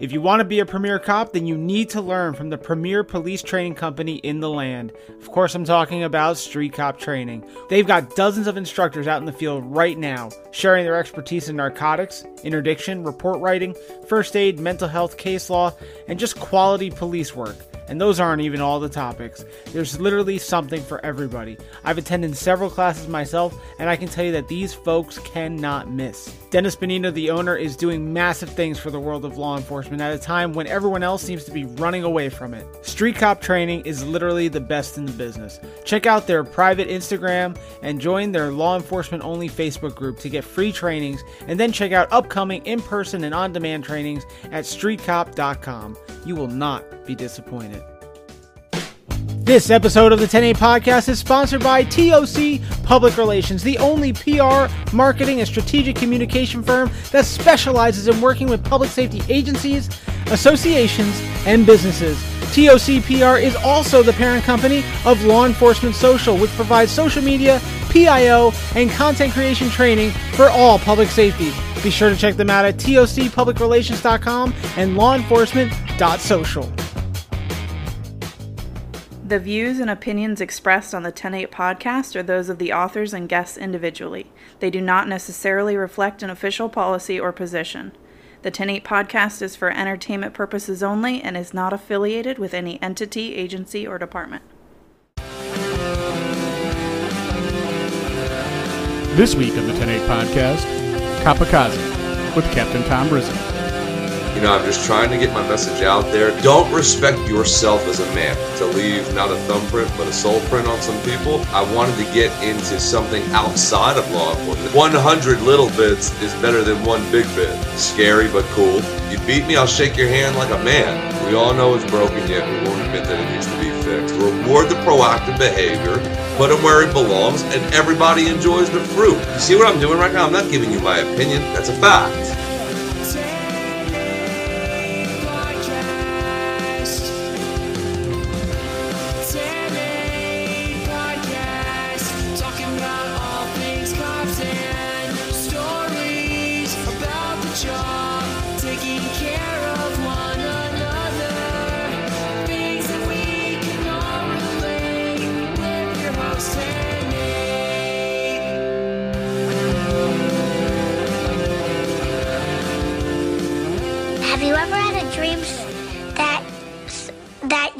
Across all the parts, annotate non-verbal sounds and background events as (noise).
If you want to be a premier cop, then you need to learn from the premier police training company in the land. Of course, I'm talking about Street Cop Training. They've got dozens of instructors out in the field right now, sharing their expertise in narcotics, interdiction, report writing, first aid, mental health, case law, and just quality police work. And those aren't even all the topics. There's literally something for everybody. I've attended several classes myself, and I can tell you that these folks cannot miss. Dennis Benigno, the owner, is doing massive things for the world of law enforcement at a time when everyone else seems to be running away from it. Street Cop Training is literally the best in the business. Check out their private Instagram and join their law enforcement only Facebook group to get free trainings, and then check out upcoming in person and on demand trainings at streetcop.com. You will not be disappointed. This episode of the 108 podcast is sponsored by TOC Public Relations, the only PR, marketing, and strategic communication firm that specializes in working with public safety agencies, associations, and businesses. TOC PR is also the parent company of Law Enforcement Social, which provides social media, PIO, and content creation training for all public safety. Be sure to check them out at tocpublicrelations.com and lawenforcement.social. The views and opinions expressed on the 108 podcast are those of the authors and guests individually. They do not necessarily reflect an official policy or position. The 108 podcast is for entertainment purposes only and is not affiliated with any entity, agency, or department. This week on the 108 podcast, Copikaze with Captain Tom Rizzo. You know, I'm just trying to get my message out there. Don't respect yourself as a man. To leave not a thumbprint, but a soul print on some people. I wanted to get into something outside of law enforcement. 100 little bits is better than one big bit. Scary, but cool. You beat me, I'll shake your hand like a man. We all know it's broken, yet we won't admit that it needs to be fixed. Reward the proactive behavior, put him where he belongs, and everybody enjoys the fruit. You see what I'm doing right now? I'm not giving you my opinion. That's a fact.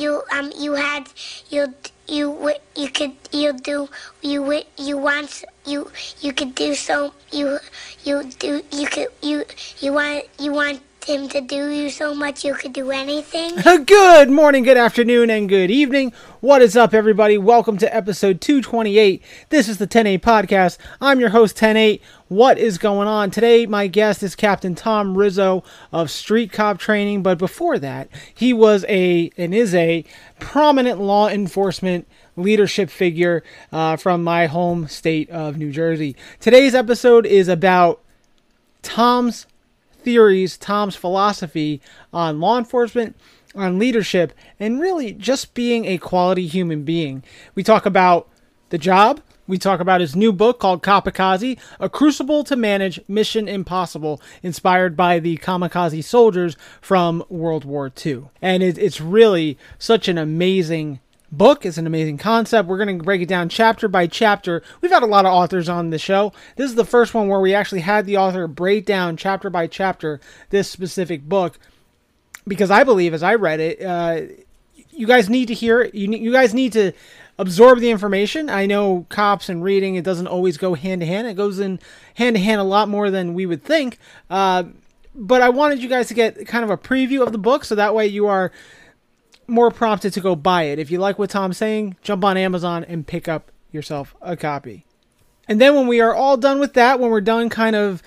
You um you had you you you could you do you you want you you could do so you you do you could you you want you want him to do you so much you could do anything? (laughs) Good morning, good afternoon, and good evening. What is up, everybody? Welcome to episode 228. This is the 108 podcast. I'm your host, 108. What is going on? Today, my guest is Captain Tom Rizzo of Street Cop Training, but before that, he was a and is a prominent law enforcement leadership figure uh, from my home state of New Jersey. Today's episode is about Tom's theories, Tom's philosophy on law enforcement, on leadership, and really just being a quality human being. We talk about the job. We talk about his new book called Kamikaze, A Crucible to Manage Mission Impossible, inspired by the kamikaze soldiers from World War II. And it, it's really such an amazing book. It's an amazing concept. We're going to break it down chapter by chapter. We've had a lot of authors on the show. This is the first one where we actually had the author break down chapter by chapter this specific book because I believe, as I read it, uh, you guys need to hear it. You, you guys need to absorb the information. I know cops and reading, it doesn't always go hand to hand. It goes in hand to hand a lot more than we would think. Uh, but I wanted you guys to get kind of a preview of the book so that way you are more prompted to go buy it. If you like what Tom's saying, jump on Amazon and pick up yourself a copy. And then when we are all done with that, when we're done kind of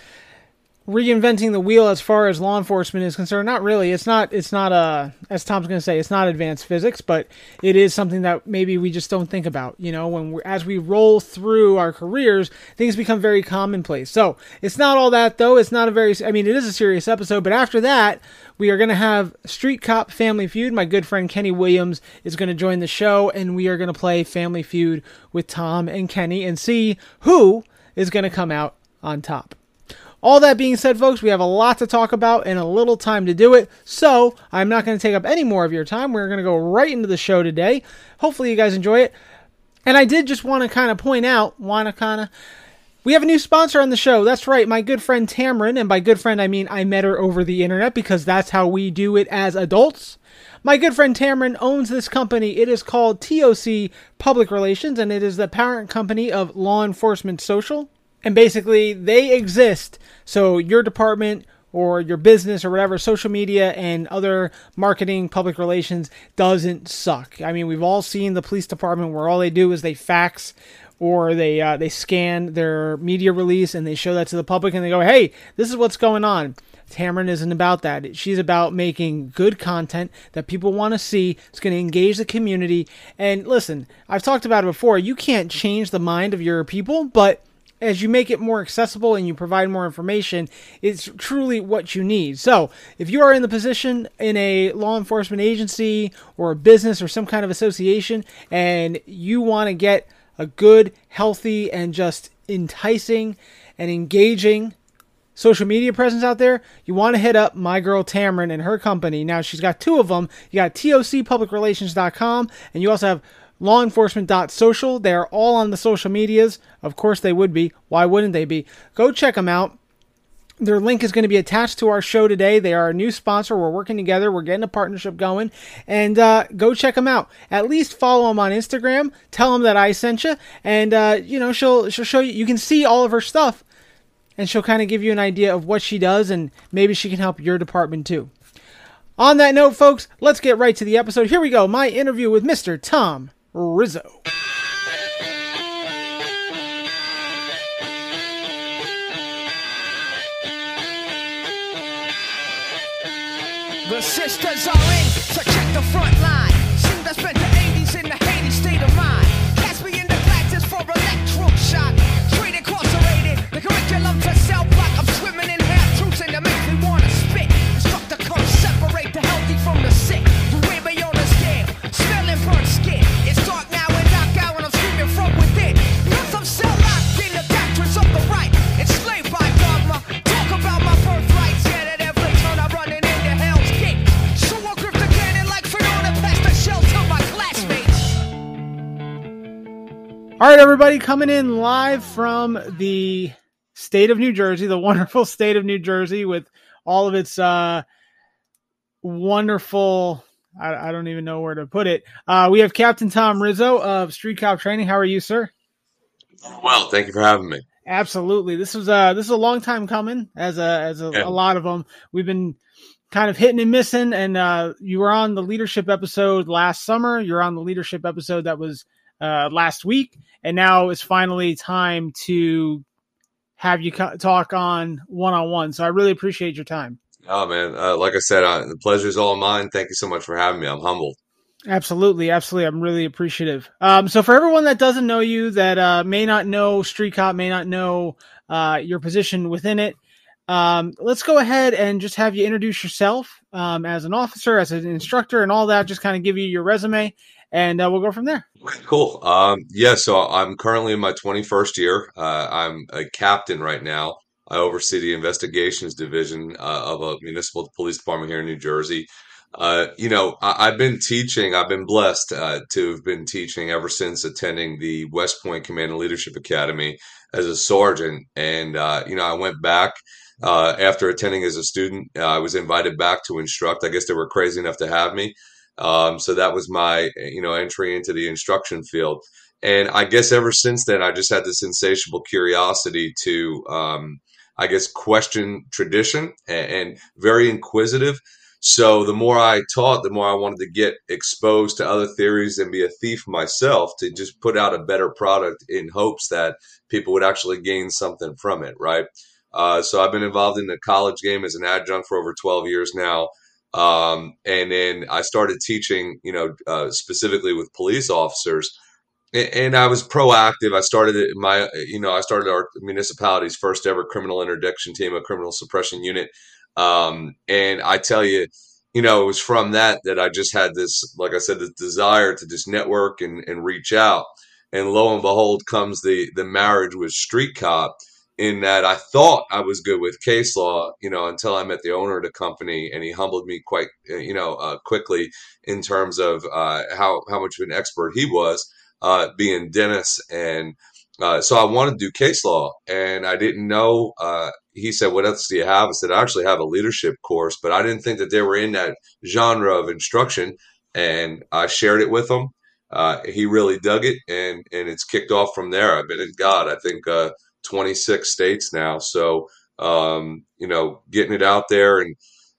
reinventing the wheel as far as law enforcement is concerned, not really. It's not it's not uh as Tom's going to say, it's not advanced physics, but it is something that maybe we just don't think about, you know, when we as we roll through our careers, things become very commonplace. So, it's not all that though. It's not a very I mean, it is a serious episode, but after that, we are going to have Street Cop Family Feud. My good friend Kenny Williams is going to join the show, and we are going to play Family Feud with Tom and Kenny and see who is going to come out on top. All that being said, folks, we have a lot to talk about and a little time to do it. So I'm not going to take up any more of your time. We're going to go right into the show today. Hopefully, you guys enjoy it. And I did just want to kind of point out, want to kind of. We have a new sponsor on the show. That's right, my good friend Tamron. And by good friend, I mean I met her over the internet because that's how we do it as adults. My good friend Tamron owns this company. It is called TOC Public Relations, and it is the parent company of Law Enforcement Social. And basically, they exist so your department or your business or whatever, social media and other marketing, public relations doesn't suck. I mean, we've all seen the police department where all they do is they fax or they uh, they scan their media release and they show that to the public and they go, "Hey, this is what's going on." Tamron isn't about that. She's about making good content that people want to see. It's going to engage the community. And listen, I've talked about it before. You can't change the mind of your people, but as you make it more accessible and you provide more information, it's truly what you need. So, if you are in the position in a law enforcement agency or a business or some kind of association and you want to get a good, healthy, and just enticing and engaging social media presence out there, you want to hit up my girl Tamron and her company. Now, she's got two of them. You got tocpublicrelations.com, and you also have lawenforcement.social. They are all on the social medias. Of course, they would be. Why wouldn't they be? Go check them out. Their link is going to be attached to our show today. They are a new sponsor. We're working together. We're getting a partnership going. And uh, go check them out. At least follow them on Instagram. Tell them that I sent you. And, uh, you know, she'll, she'll show you. You can see all of her stuff. And she'll kind of give you an idea of what she does. And maybe she can help your department too. On that note, folks, let's get right to the episode. Here we go. My interview with Mr. Tom Rizzo. The sisters All right, everybody, coming in live from the state of New Jersey, the (laughs) wonderful state of New Jersey, with all of its uh, wonderful. I, I don't even know where to put it. Uh, we have Captain Tom Rizzo of Street Cop Training. How are you, sir? Well, thank you for having me. Absolutely. This was uh this is a long time coming as a as a, Yeah. a lot of them. We've been kind of hitting and missing and uh you were on the leadership episode last summer. You're on the leadership episode that was uh last week and now it's finally time to have you co- talk on one-on-one. So I really appreciate your time. Oh man, uh, like I said, uh, the pleasure is all mine. Thank you so much for having me. I'm humbled. Absolutely, absolutely. I'm really appreciative. Um, so for everyone that doesn't know you, that uh, may not know Street Cop, may not know uh, your position within it, um, let's go ahead and just have you introduce yourself um, as an officer, as an instructor, and all that. Just kind of give you your resume, and uh, we'll go from there. Cool. Um, yeah, so I'm currently in my 21st year. Uh, I'm a captain right now. I oversee the investigations division uh, of a municipal police department here in New Jersey. Uh, you know, I, I've been teaching, I've been blessed uh, to have been teaching ever since attending the West Point Command and Leadership Academy as a sergeant. And, uh, you know, I went back after attending as a student. I was invited back to instruct. I guess they were crazy enough to have me. Um, so that was my, you know, entry into the instruction field. And I guess ever since then, I just had this insatiable curiosity to, um, I guess, question tradition and, and very inquisitive. So the more I taught, the more I wanted to get exposed to other theories and be a thief myself to just put out a better product in hopes that people would actually gain something from it, right? Uh, so I've been involved in the college game as an adjunct for over 12 years now. Um, and then I started teaching, you know, uh, specifically with police officers. And I was proactive. I started my, you know, I started our municipality's first ever criminal interdiction team, a criminal suppression unit. Um, and I tell you, you know, it was from that that I just had this, like I said, this desire to just network and, and reach out. And lo and behold, comes the the marriage with Street Cop. In that I thought I was good with case law, you know, until I met the owner of the company, and he humbled me quite, uh, you know, uh, quickly in terms of uh, how how much of an expert he was, uh, being Dennis, and uh, so I wanted to do case law, and I didn't know. Uh, he said, "What else do you have?" I said, "I actually have a leadership course, but I didn't think that they were in that genre of instruction." And I shared it with him. he really dug it, and and it's kicked off from there. I've been in God, I think 26 states now. So, um, you know, getting it out there and,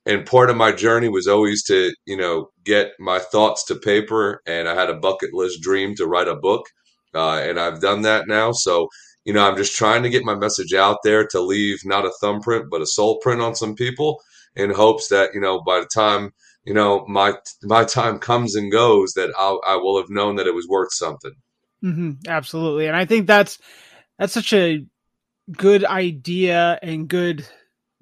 and part of my journey was always to, you know, get my thoughts to paper. And I had a bucket list dream to write a book. Uh, and I've done that now. So, you know, I'm just trying to get my message out there to leave not a thumbprint, but a soul print on some people in hopes that, you know, by the time, you know, my, my time comes and goes that I'll, I will have known that it was worth something. Mm-hmm, absolutely. And I think that's, that's such a good idea and good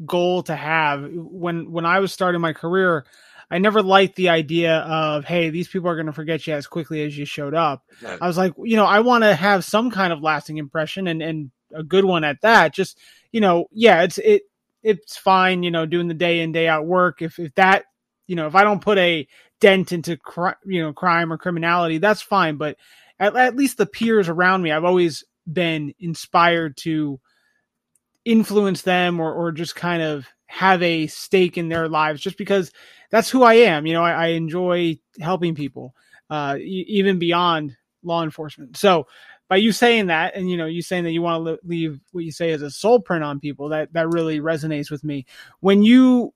goal to have. When when I was starting my career, I never liked the idea of, hey, these people are going to forget you as quickly as you showed up. I was like, you know, I want to have some kind of lasting impression and and a good one at that. Just, you know, yeah, it's it it's fine, you know, doing the day in day out work. If if that, you know, if I don't put a dent into cri- you know crime or criminality, that's fine. But at, at least the peers around me, I've always been inspired to influence them or, or just kind of have a stake in their lives just because that's who I am. You know, I, I enjoy helping people, uh, even beyond law enforcement. So by you saying that, and you know, you saying that you want to leave what you say as a soul print on people, that that really resonates with me. When you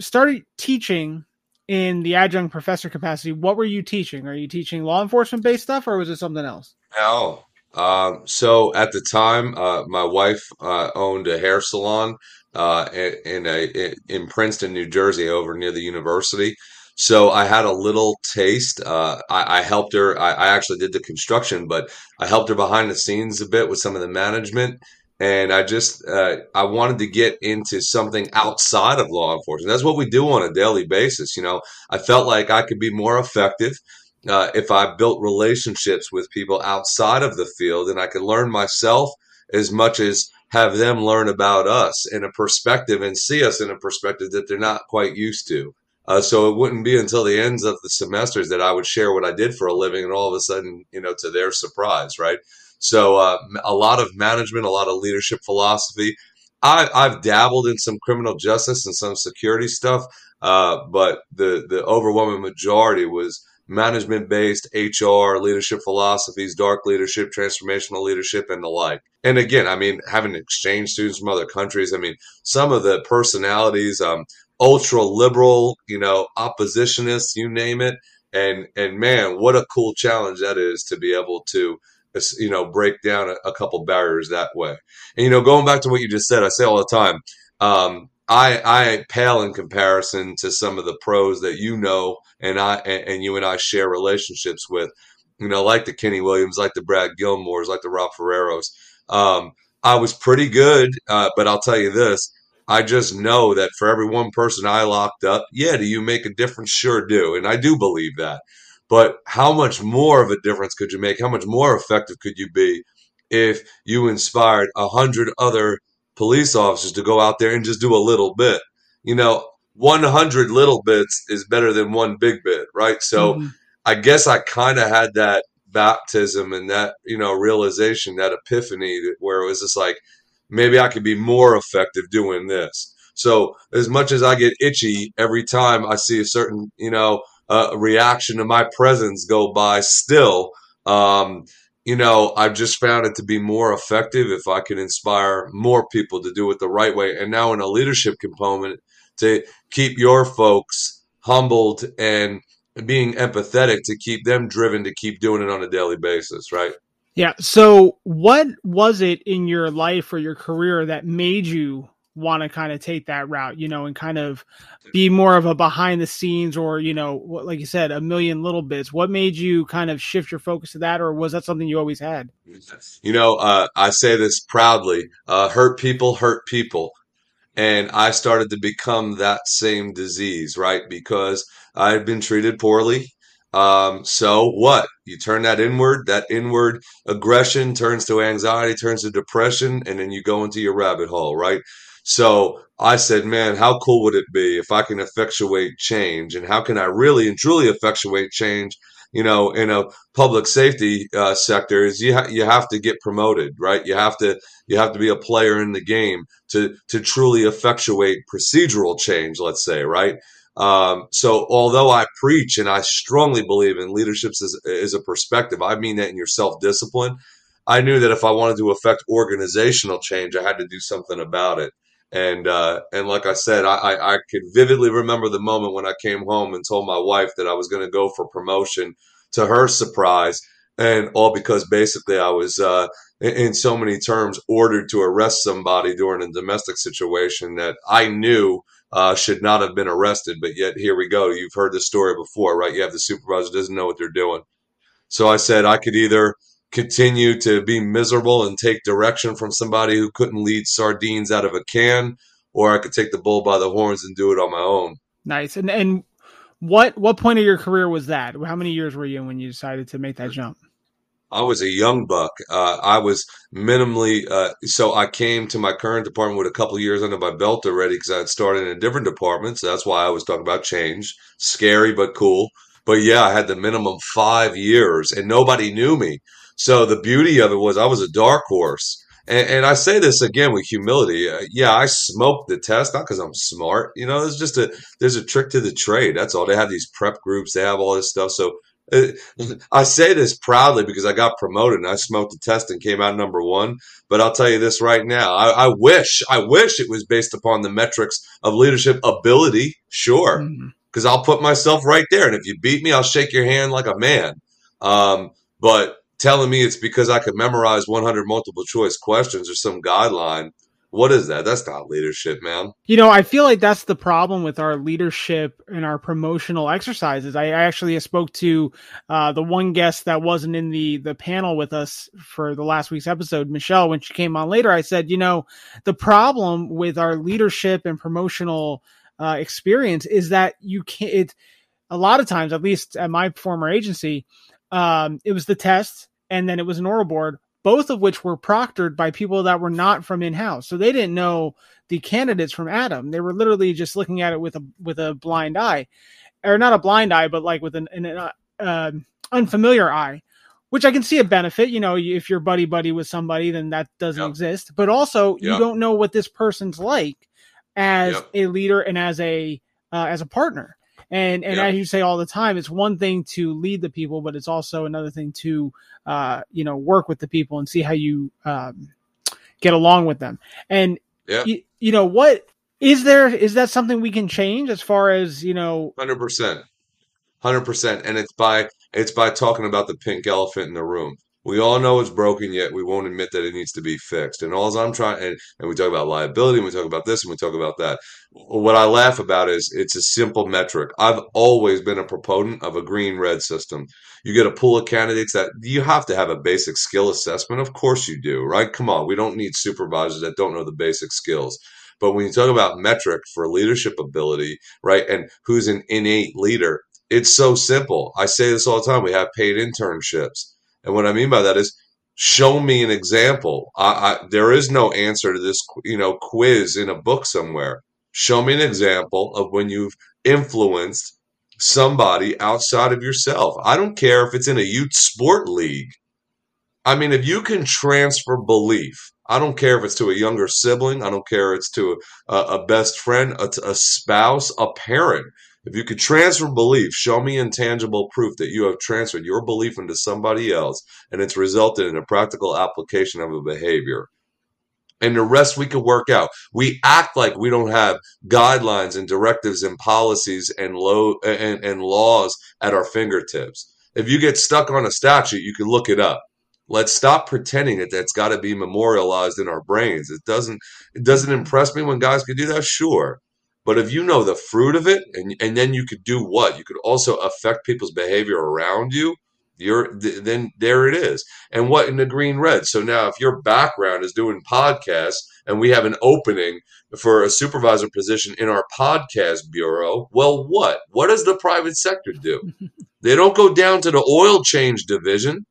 started teaching in the adjunct professor capacity, what were you teaching? Are you teaching law enforcement based stuff, or was it something else? No, um, so at the time, uh, my wife uh, owned a hair salon uh, in a in Princeton, New Jersey, over near the university. So I had a little taste. Uh, I, I, helped her. I, I, actually did the construction, but I helped her behind the scenes a bit with some of the management. And I just uh, I wanted to get into something outside of law enforcement. That's what we do on a daily basis. You know, I felt like I could be more effective uh, if I built relationships with people outside of the field and I could learn myself as much as have them learn about us in a perspective and see us in a perspective that they're not quite used to. Uh, so it wouldn't be until the ends of the semesters that I would share what I did for a living, and all of a sudden, you know, to their surprise, right? So uh, a lot of management, a lot of leadership philosophy. I, have dabbled in some criminal justice and some security stuff, uh, but the the overwhelming majority was management based HR, leadership philosophies, dark leadership, transformational leadership, and the like. And again, I mean, having exchange students from other countries, I mean, some of the personalities, um, ultra liberal, you know, oppositionists, you name it. And, and man, what a cool challenge that is to be able to, you know, break down a, a couple barriers that way. And, you know, going back to what you just said, I say all the time, um, I, I pale in comparison to some of the pros that you know and I and, and you and I share relationships with, you know, like the Kenny Williams, like the Brad Gilmores, like the Rob Ferreros. Um, I was pretty good, uh, but I'll tell you this: I just know that for every one person I locked up, yeah, do you make a difference? Sure do, and I do believe that. But how much more of a difference could you make? How much more effective could you be if you inspired a hundred other police officers to go out there and just do a little bit? You know, 100 little bits is better than one big bit, right? So mm-hmm. I guess I kind of had that baptism and that, you know, realization, that epiphany where it was just like, maybe I could be more effective doing this. So as much as I get itchy every time I see a certain, you know, uh, reaction to my presence go by still, um, you know, I've just found it to be more effective if I can inspire more people to do it the right way. And now in a leadership component, to keep your folks humbled and being empathetic to keep them driven to keep doing it on a daily basis, right? Yeah. So, what was it in your life or your career that made you want to kind of take that route, you know, and kind of be more of a behind the scenes or, you know, like you said, a million little bits? What made you kind of shift your focus to that, or was that something you always had? You know, uh, I say this proudly uh, hurt people hurt people and I started to become that same disease, right? Because I had been treated poorly. Um, so what? You turn that inward, that inward aggression turns to anxiety, turns to depression, and then you go into your rabbit hole, right? So I said, man, how cool would it be if I can effectuate change? And how can I really and truly effectuate change? You know, in a public safety uh, sector, is you ha- you have to get promoted, right? You have to you have to be a player in the game to to truly effectuate procedural change. Let's say, right? Um, so although I preach and I strongly believe in leadership as, as a perspective, I mean that in your self discipline. I knew that if I wanted to affect organizational change, I had to do something about it. And uh, and like I said, I, I, I could vividly remember the moment when I came home and told my wife that I was going to go for promotion. To her surprise, and all because basically I was, uh, in, so many terms, ordered to arrest somebody during a domestic situation that I knew uh, should not have been arrested. But yet here we go. You've heard this story before, right? You have the supervisor doesn't know what they're doing. So I said I could either continue to be miserable and take direction from somebody who couldn't lead sardines out of a can, or I could take the bull by the horns and do it on my own. Nice. And and what what point of your career was that? How many years were you in when you decided to make that jump? I was a young buck. Uh, I was minimally uh, so I came to my current department with a couple years under my belt already because I had started in a different department. So that's why I was talking about change. Scary but cool. But yeah, I had the minimum five years, and nobody knew me. So the beauty of it was I was a dark horse. And, and I say this again with humility. Uh, yeah, I smoked the test, not because I'm smart. You know, there's just a there's a trick to the trade. That's all. They have these prep groups. They have all this stuff. So I say this proudly because I got promoted and I smoked the test and came out number one. But I'll tell you this right now. I, I wish, I wish it was based upon the metrics of leadership ability. Sure. Because mm-hmm. I'll put myself right there. And if you beat me, I'll shake your hand like a man. Um, but telling me it's because I could memorize 100 multiple choice questions or some guideline – what is that? That's not leadership, man. You know, I feel like that's the problem with our leadership and our promotional exercises. I actually spoke to uh, the one guest that wasn't in the the panel with us for the last week's episode, Michelle. When she came on later, I said, you know, the problem with our leadership and promotional uh, experience is that you can't. It, a lot of times, at least at my former agency, um, it was the test and then it was an oral board both of which were proctored by people that were not from in-house. So they didn't know the candidates from ADAM. They were literally just looking at it with a with a blind eye, or not a blind eye, but like with an, an uh, uh, unfamiliar eye. Which I can see a benefit. You know, if you're buddy buddy with somebody, then that doesn't yep. exist. But also, yep. you don't know what this person's like as yep. a leader and as a uh, as a partner. And and as you say all the time, it's one thing to lead the people, but it's also another thing to uh, you know work with the people and see how you um, get along with them. And you, you know what is there is that something we can change as far as you know? Hundred percent, hundred percent, and it's by it's by talking about the pink elephant in the room. We all know it's broken, yet we won't admit that it needs to be fixed. And all I'm trying, and, and we talk about liability, and we talk about this, and we talk about that. What I laugh about is it's a simple metric. I've always been a proponent of a green red system. You get a pool of candidates that you have to have a basic skill assessment. Of course you do, right? Come on, we don't need supervisors that don't know the basic skills. But when you talk about metric for leadership ability, right, and who's an innate leader, it's so simple. I say this all the time. We have paid internships and what I mean by that is show me an example. I, I, there is no answer to this, you know, quiz in a book somewhere. Show me an example of when you've influenced somebody outside of yourself. I don't care if it's in a youth sport league. I mean, if you can transfer belief, I don't care if it's to a younger sibling, I don't care if it's to a, a best friend, a, a spouse, a parent. If you could transfer belief, show me intangible proof that you have transferred your belief into somebody else and it's resulted in a practical application of a behavior. And the rest we could work out. We act like we don't have guidelines and directives and policies and, low, and, and laws at our fingertips. If you get stuck on a statute, you can look it up let's stop pretending that that's got to be memorialized in our brains it doesn't it doesn't impress me when guys can do that sure but if you know the fruit of it, and and then you could do what? You could also affect people's behavior around you. You're then there it is. And what in the green red? So now, if your background is doing podcasts, and we have an opening for a supervisor position in our podcast bureau, well, what? What does the private sector do? (laughs) They don't go down to the oil change division.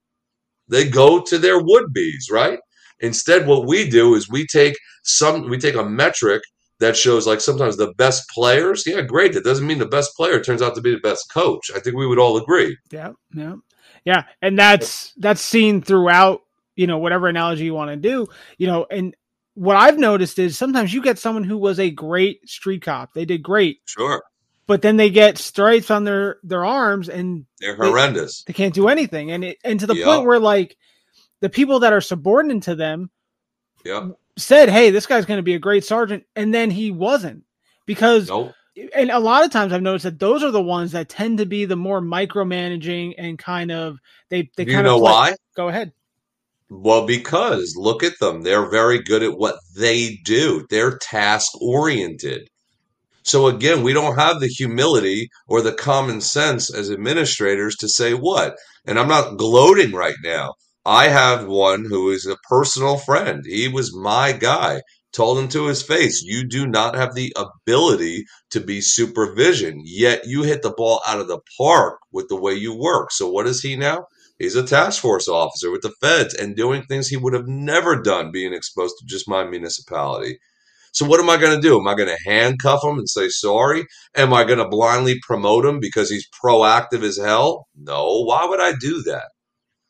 They go to their would be's, right? Instead, what we do is we take some, we take a metric that shows like sometimes the best players. Yeah, great. That doesn't mean the best player turns out to be the best coach. I think we would all agree. Yeah, yeah, yeah, and that's that's seen throughout. You know, whatever analogy you want to do. You know, and what I've noticed is sometimes you get someone who was a great street cop. They did great, Sure. but then they get stripes on their their arms and They're horrendous. they can't do anything. And it and to the Yeah. point where like the people that are subordinate to them Yeah. Said, "Hey, this guy's going to be a great sergeant," and then he wasn't because Nope. and a lot of times I've noticed that those are the ones that tend to be the more micromanaging and kind of they they you kind know of play- why? Go ahead. Well, because look at them. They're very good at what they do. They're task oriented. So again, we don't have the humility or the common sense as administrators to say what. And I'm not gloating right now. I have one who is a personal friend. He was my guy. Told him to his face, you do not have the ability to be supervision, yet you hit the ball out of the park with the way you work. So what is he now? He's a task force officer with the feds and doing things he would have never done being exposed to just my municipality. So what am I going to do? Am I going to handcuff him and say sorry? Am I going to blindly promote him because he's proactive as hell? No. Why would I do that?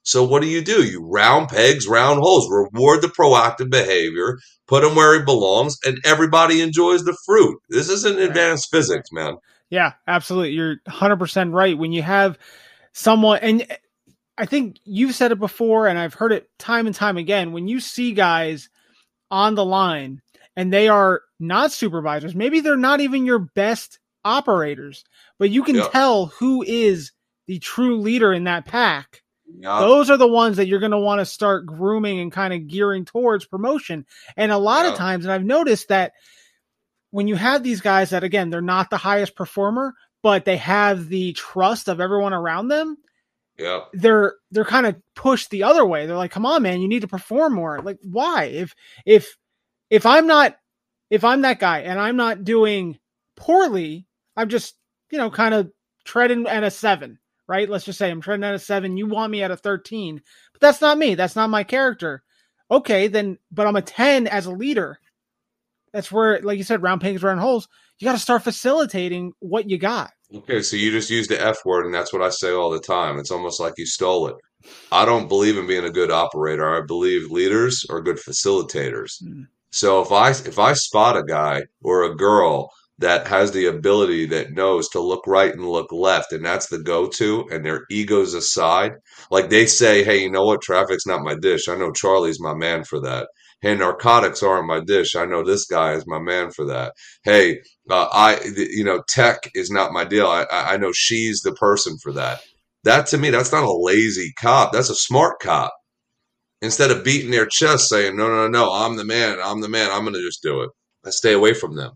So what do you do? You round pegs, round holes. Reward the proactive behavior, put him where he belongs, and everybody enjoys the fruit. This isn't advanced physics, man. Yeah, absolutely. You're 100% right. When you have someone, and eh, I think you've said it before, and I've heard it time and time again. When you see guys on the line and they are not supervisors, maybe they're not even your best operators, but you can Yeah. tell who is the true leader in that pack. Yeah. Those are the ones that you're going to want to start grooming and kind of gearing towards promotion. And a lot of times, and I've noticed that when you have these guys that, again, they're not the highest performer, but they have the trust of everyone around them, yeah. they're they're kind of pushed the other way. They're like, "Come on, man, you need to perform more." Like, why? If if if I'm not if I'm that guy and I'm not doing poorly, I'm just you know kind of treading at a seven, right? Let's just say I'm treading at a seven. You want me at a thirteen, but that's not me. That's not my character. Okay, then, but I'm a ten as a leader. That's where, like you said, round pegs, round holes. You got to start facilitating what you got. Okay, so you just used the F word, and that's what I say all the time. It's almost like you stole it. I don't believe in being a good operator. I believe leaders are good facilitators. Mm. So if I if I spot a guy or a girl that has the ability that knows to look right and look left, and that's the go-to, and their egos aside, like they say, hey, you know what? Traffic's not my dish. I know Charlie's my man for that. Hey, narcotics aren't my dish. I know this guy is my man for that. Hey, uh, I, you know, tech is not my deal. I, I know she's the person for that. That to me, that's not a lazy cop. That's a smart cop. Instead of beating their chest saying, no, no, no, I'm the man. I'm the man. I'm going to just do it. I stay away from them.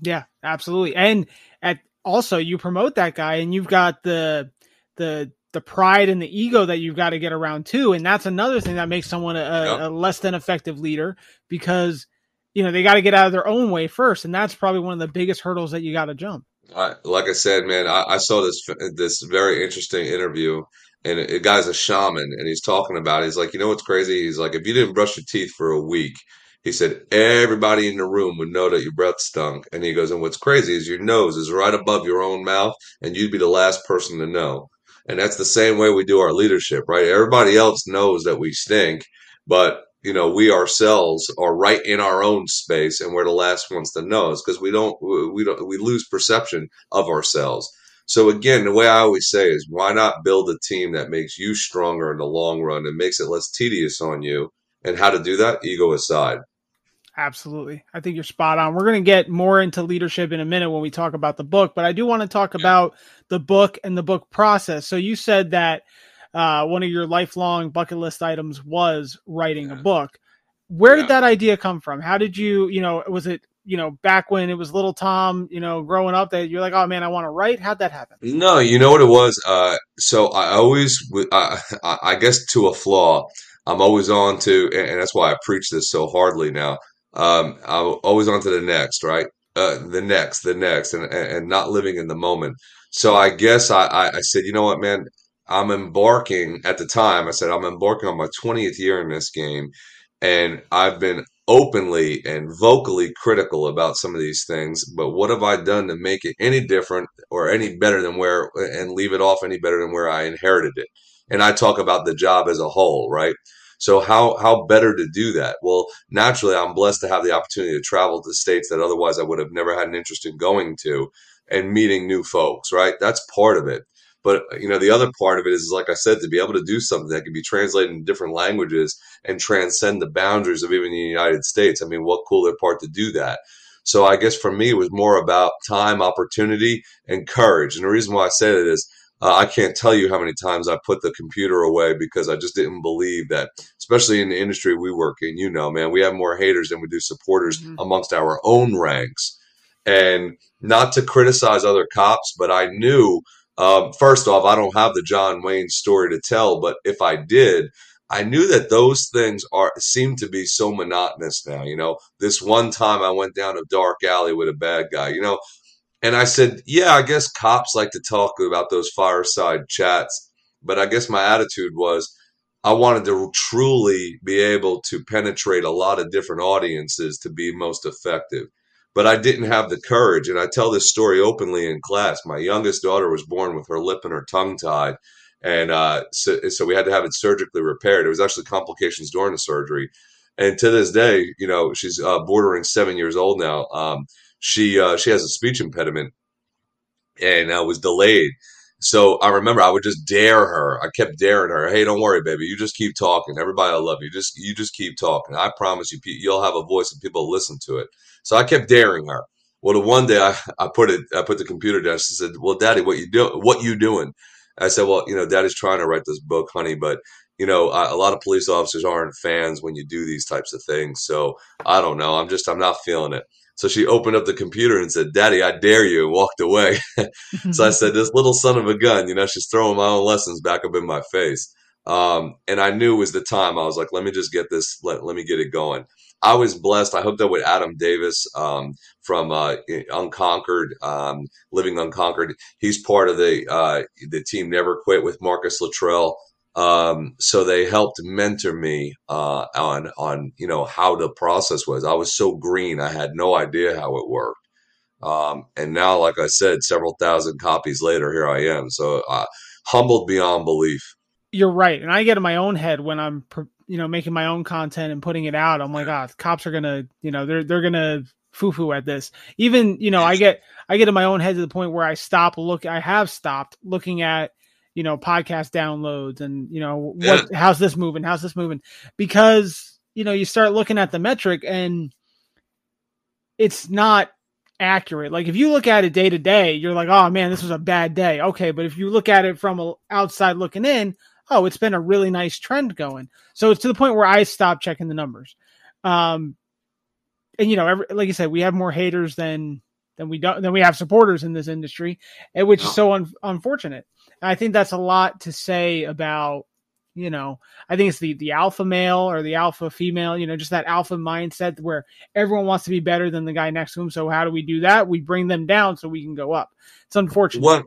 Yeah, absolutely. And at also you promote that guy and you've got the the the pride and the ego that you've got to get around too. And that's another thing that makes someone a, a- a less than effective leader because you know they got to get out of their own way first. And that's probably one of the biggest hurdles that you got to jump. I, like I said, man, I, I saw this this very interesting interview, and a guy's a shaman, and he's talking about. It. He's like, you know what's crazy? He's like, if you didn't brush your teeth for a week, he said everybody in the room would know that your breath stunk. And he goes, and what's crazy is your nose is right above your own mouth, and you'd be the last person to know. And that's the same way we do our leadership, right? Everybody else knows that we stink, but you know, we ourselves are right in our own space, and we're the last ones to know. Because we don't, we don't, we lose perception of ourselves. So again, the way I always say is, why not build a team that makes you stronger in the long run and makes it less tedious on you? And how to do that? Ego aside. Absolutely. I think you're spot on. We're going to get more into leadership in a minute when we talk about the book, but I do want to talk about the book and the book process. So you said that uh, one of your lifelong bucket list items was writing a book. Where did that idea come from? How did you, you know, was it, you know, back when it was little Tom, you know, growing up that you're like, oh man, I want to write? How'd that happen? No, you know what it was. Uh, so I always, I guess, to a flaw, I'm always on to, and that's why I preach this so hardly now. Um, I'm always on to the next, right? Uh, the next, the next, and, and not living in the moment. So I guess I, I said, you know what, man, I'm embarking at the time. I said, I'm embarking on my 20th year in this game. And I've been openly and vocally critical about some of these things. But what have I done to make it any different or any better than where, and leave it off any better than where I inherited it? And I talk about the job as a whole, right? So how how better to do that? Well, naturally, I'm blessed to have the opportunity to travel to states that otherwise I would have never had an interest in going to, and meeting new folks. Right, that's part of it. But you know, the other part of it is, like I said, to be able to do something that can be translated in different languages and transcend the boundaries of even the United States. I mean, what cooler part to do that? So I guess for me, it was more about time, opportunity, and courage. And the reason why I say it is uh, I can't tell you how many times I put the computer away because I just didn't believe that, especially in the industry we work in. You know, man, we have more haters than we do supporters mm-hmm. amongst our own ranks. And not to criticize other cops, but I knew, um, first off, I don't have the John Wayne story to tell, but if I did, I knew that those things are seem to be so monotonous now. You know, this one time I went down a dark alley with a bad guy. You know, and I said, yeah, I guess cops like to talk about those fireside chats. But I guess my attitude was I wanted to truly be able to penetrate a lot of different audiences to be most effective. But I didn't have the courage. And I tell this story openly in class. My youngest daughter was born with her lip and her tongue tied. And uh, so, so we had to have it surgically repaired. It was actually complications during the surgery. And to this day, you know, she's uh, bordering seven years old now. Um, she uh, she has a speech impediment and uh, was delayed. So I remember I would just dare her. I kept daring her. Hey, don't worry, baby. You just keep talking. Everybody will love you. Just you just keep talking. I promise you, you'll have a voice and people listen to it. So I kept daring her. Well, the one day I, I put it, I put the computer down. She said, "Well, Daddy, what you do? What you doing?" I said, "Well, you know, Daddy's trying to write this book, honey, but you know, a lot of police officers aren't fans when you do these types of things. So I don't know. I'm just, I'm not feeling it." So she opened up the computer and said, Daddy, I dare you, and walked away. (laughs) so I (laughs) said, This little son of a gun, you know, she's throwing my own lessons back up in my face. Um, and I knew it was the time. I was like, let me just get this, let, let me get it going. I was blessed. I hooked up with Adam Davis um, from uh, Unconquered, um, Living Unconquered. He's part of the uh, the team Never Quit with Marcus Luttrell. Um, so they helped mentor me uh, on on you know how the process was. I was so green, I had no idea how it worked. Um, and now, like I said, several thousand copies later, here I am. So uh, humbled beyond belief. You're right, and I get in my own head when I'm you know making my own content and putting it out. I'm like, ah, oh, cops are gonna you know they're they're gonna foo foo at this. Even you know I get I get in my own head to the point where I stop look. I have stopped looking at you know podcast downloads and you know what yeah. how's this moving? How's this moving? Because you know you start looking at the metric and it's not accurate. Like if you look at it day to day you're like oh man this was a bad day. Okay but if you look at it from outside looking in oh it's been a really nice trend going. So it's to the point where i stopped checking the numbers. Um and you know every, like you said we have more haters than than we don't than we have supporters in this industry which is so un- unfortunate I think that's a lot to say about, you know, I think it's the the alpha male or the alpha female, you know, just that alpha mindset where everyone wants to be better than the guy next to him. So how do we do that? We bring them down so we can go up. It's unfortunate. What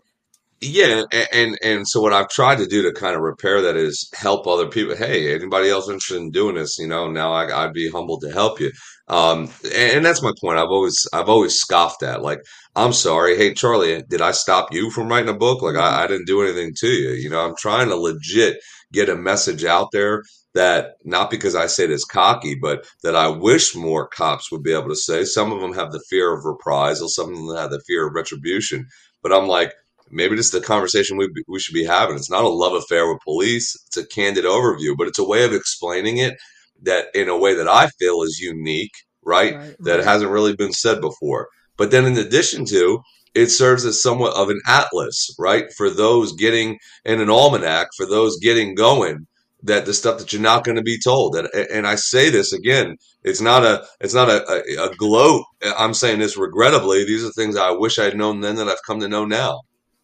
yeah, and and so what I've tried to do to kind of repair that is help other people. Hey, anybody else interested in doing this? You know, now I, would be humbled to help you. Um, and, that's my point. I've always I've always scoffed at. Like, I'm sorry, hey Charlie, did I stop you from writing a book? Like, I, I didn't do anything to you. You know, I'm trying to legit get a message out there that not because I say this cocky, but that I wish more cops would be able to say. Some of them have the fear of reprisal. Some of them have the fear of retribution. But I'm like maybe this is the conversation we, we should be having. It's not a love affair with police. It's a candid overview, but it's a way of explaining it that in a way that I feel is unique, right? right that right. hasn't really been said before. But then in addition to, it serves as somewhat of an atlas, right? For those getting in an almanac, for those getting going, that the stuff that you're not going to be told. And, and I say this again, it's not a, it's not a, a, a gloat. I'm saying this regrettably. These are things I wish I'd known then that I've come to know now.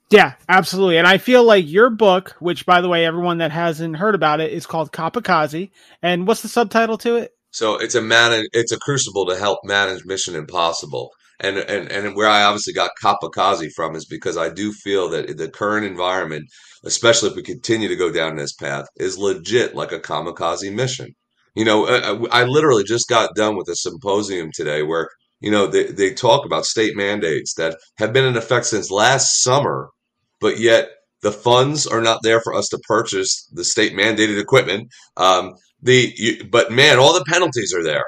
Yeah, absolutely. And I feel like your book, which by the way, everyone that hasn't heard about it, is called Copikaze. And what's the subtitle to it? So it's a man it's a crucible to help manage Mission Impossible. and and and where I obviously got Copikaze from is because I do feel that the current environment, especially if we continue to go down this path, is legit like a kamikaze mission. You know, I, I literally just got done with a symposium today where you know they, they talk about state mandates that have been in effect since last summer, but yet the funds are not there for us to purchase the state mandated equipment. Um, the you, but man, all the penalties are there.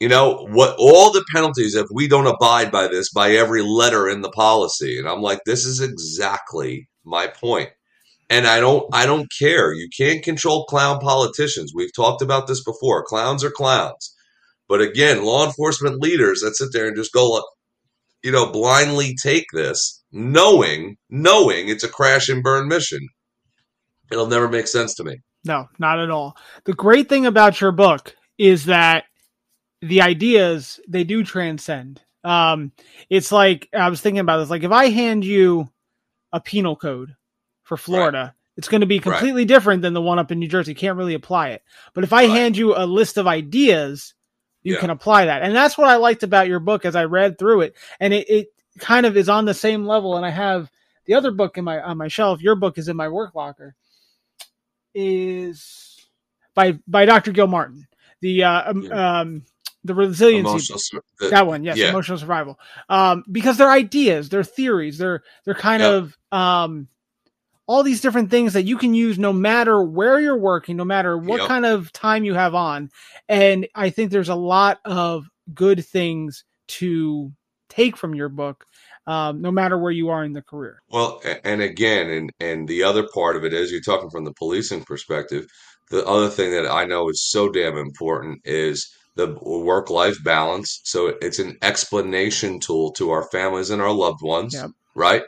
You know what? All the penalties if we don't abide by this by every letter in the policy, and I'm like, this is exactly my point. And I don't, I don't care. You can't control clown politicians. We've talked about this before. Clowns are clowns. But again, law enforcement leaders that sit there and just go, you know, blindly take this, knowing, knowing it's a crash and burn mission. It'll never make sense to me. No, not at all. The great thing about your book is that the ideas they do transcend. Um, it's like I was thinking about this. Like if I hand you a penal code for Florida, right. it's going to be completely right. different than the one up in New Jersey. Can't really apply it. But if I right. hand you a list of ideas, you yeah. can apply that. And that's what I liked about your book as I read through it. And it, it kind of is on the same level. And I have the other book in my on my shelf. Your book is in my work locker. Is by by Dr. Gilmartin. The uh, um, yeah. um the resiliency the, that one yes yeah. emotional survival um because they're ideas they're theories they're they're kind yep. of um all these different things that you can use no matter where you're working no matter what yep. kind of time you have on and i think there's a lot of good things to take from your book um, no matter where you are in the career well and again and and the other part of it is you're talking from the policing perspective the other thing that i know is so damn important is the work life balance. So it's an explanation tool to our families and our loved ones, yep. right?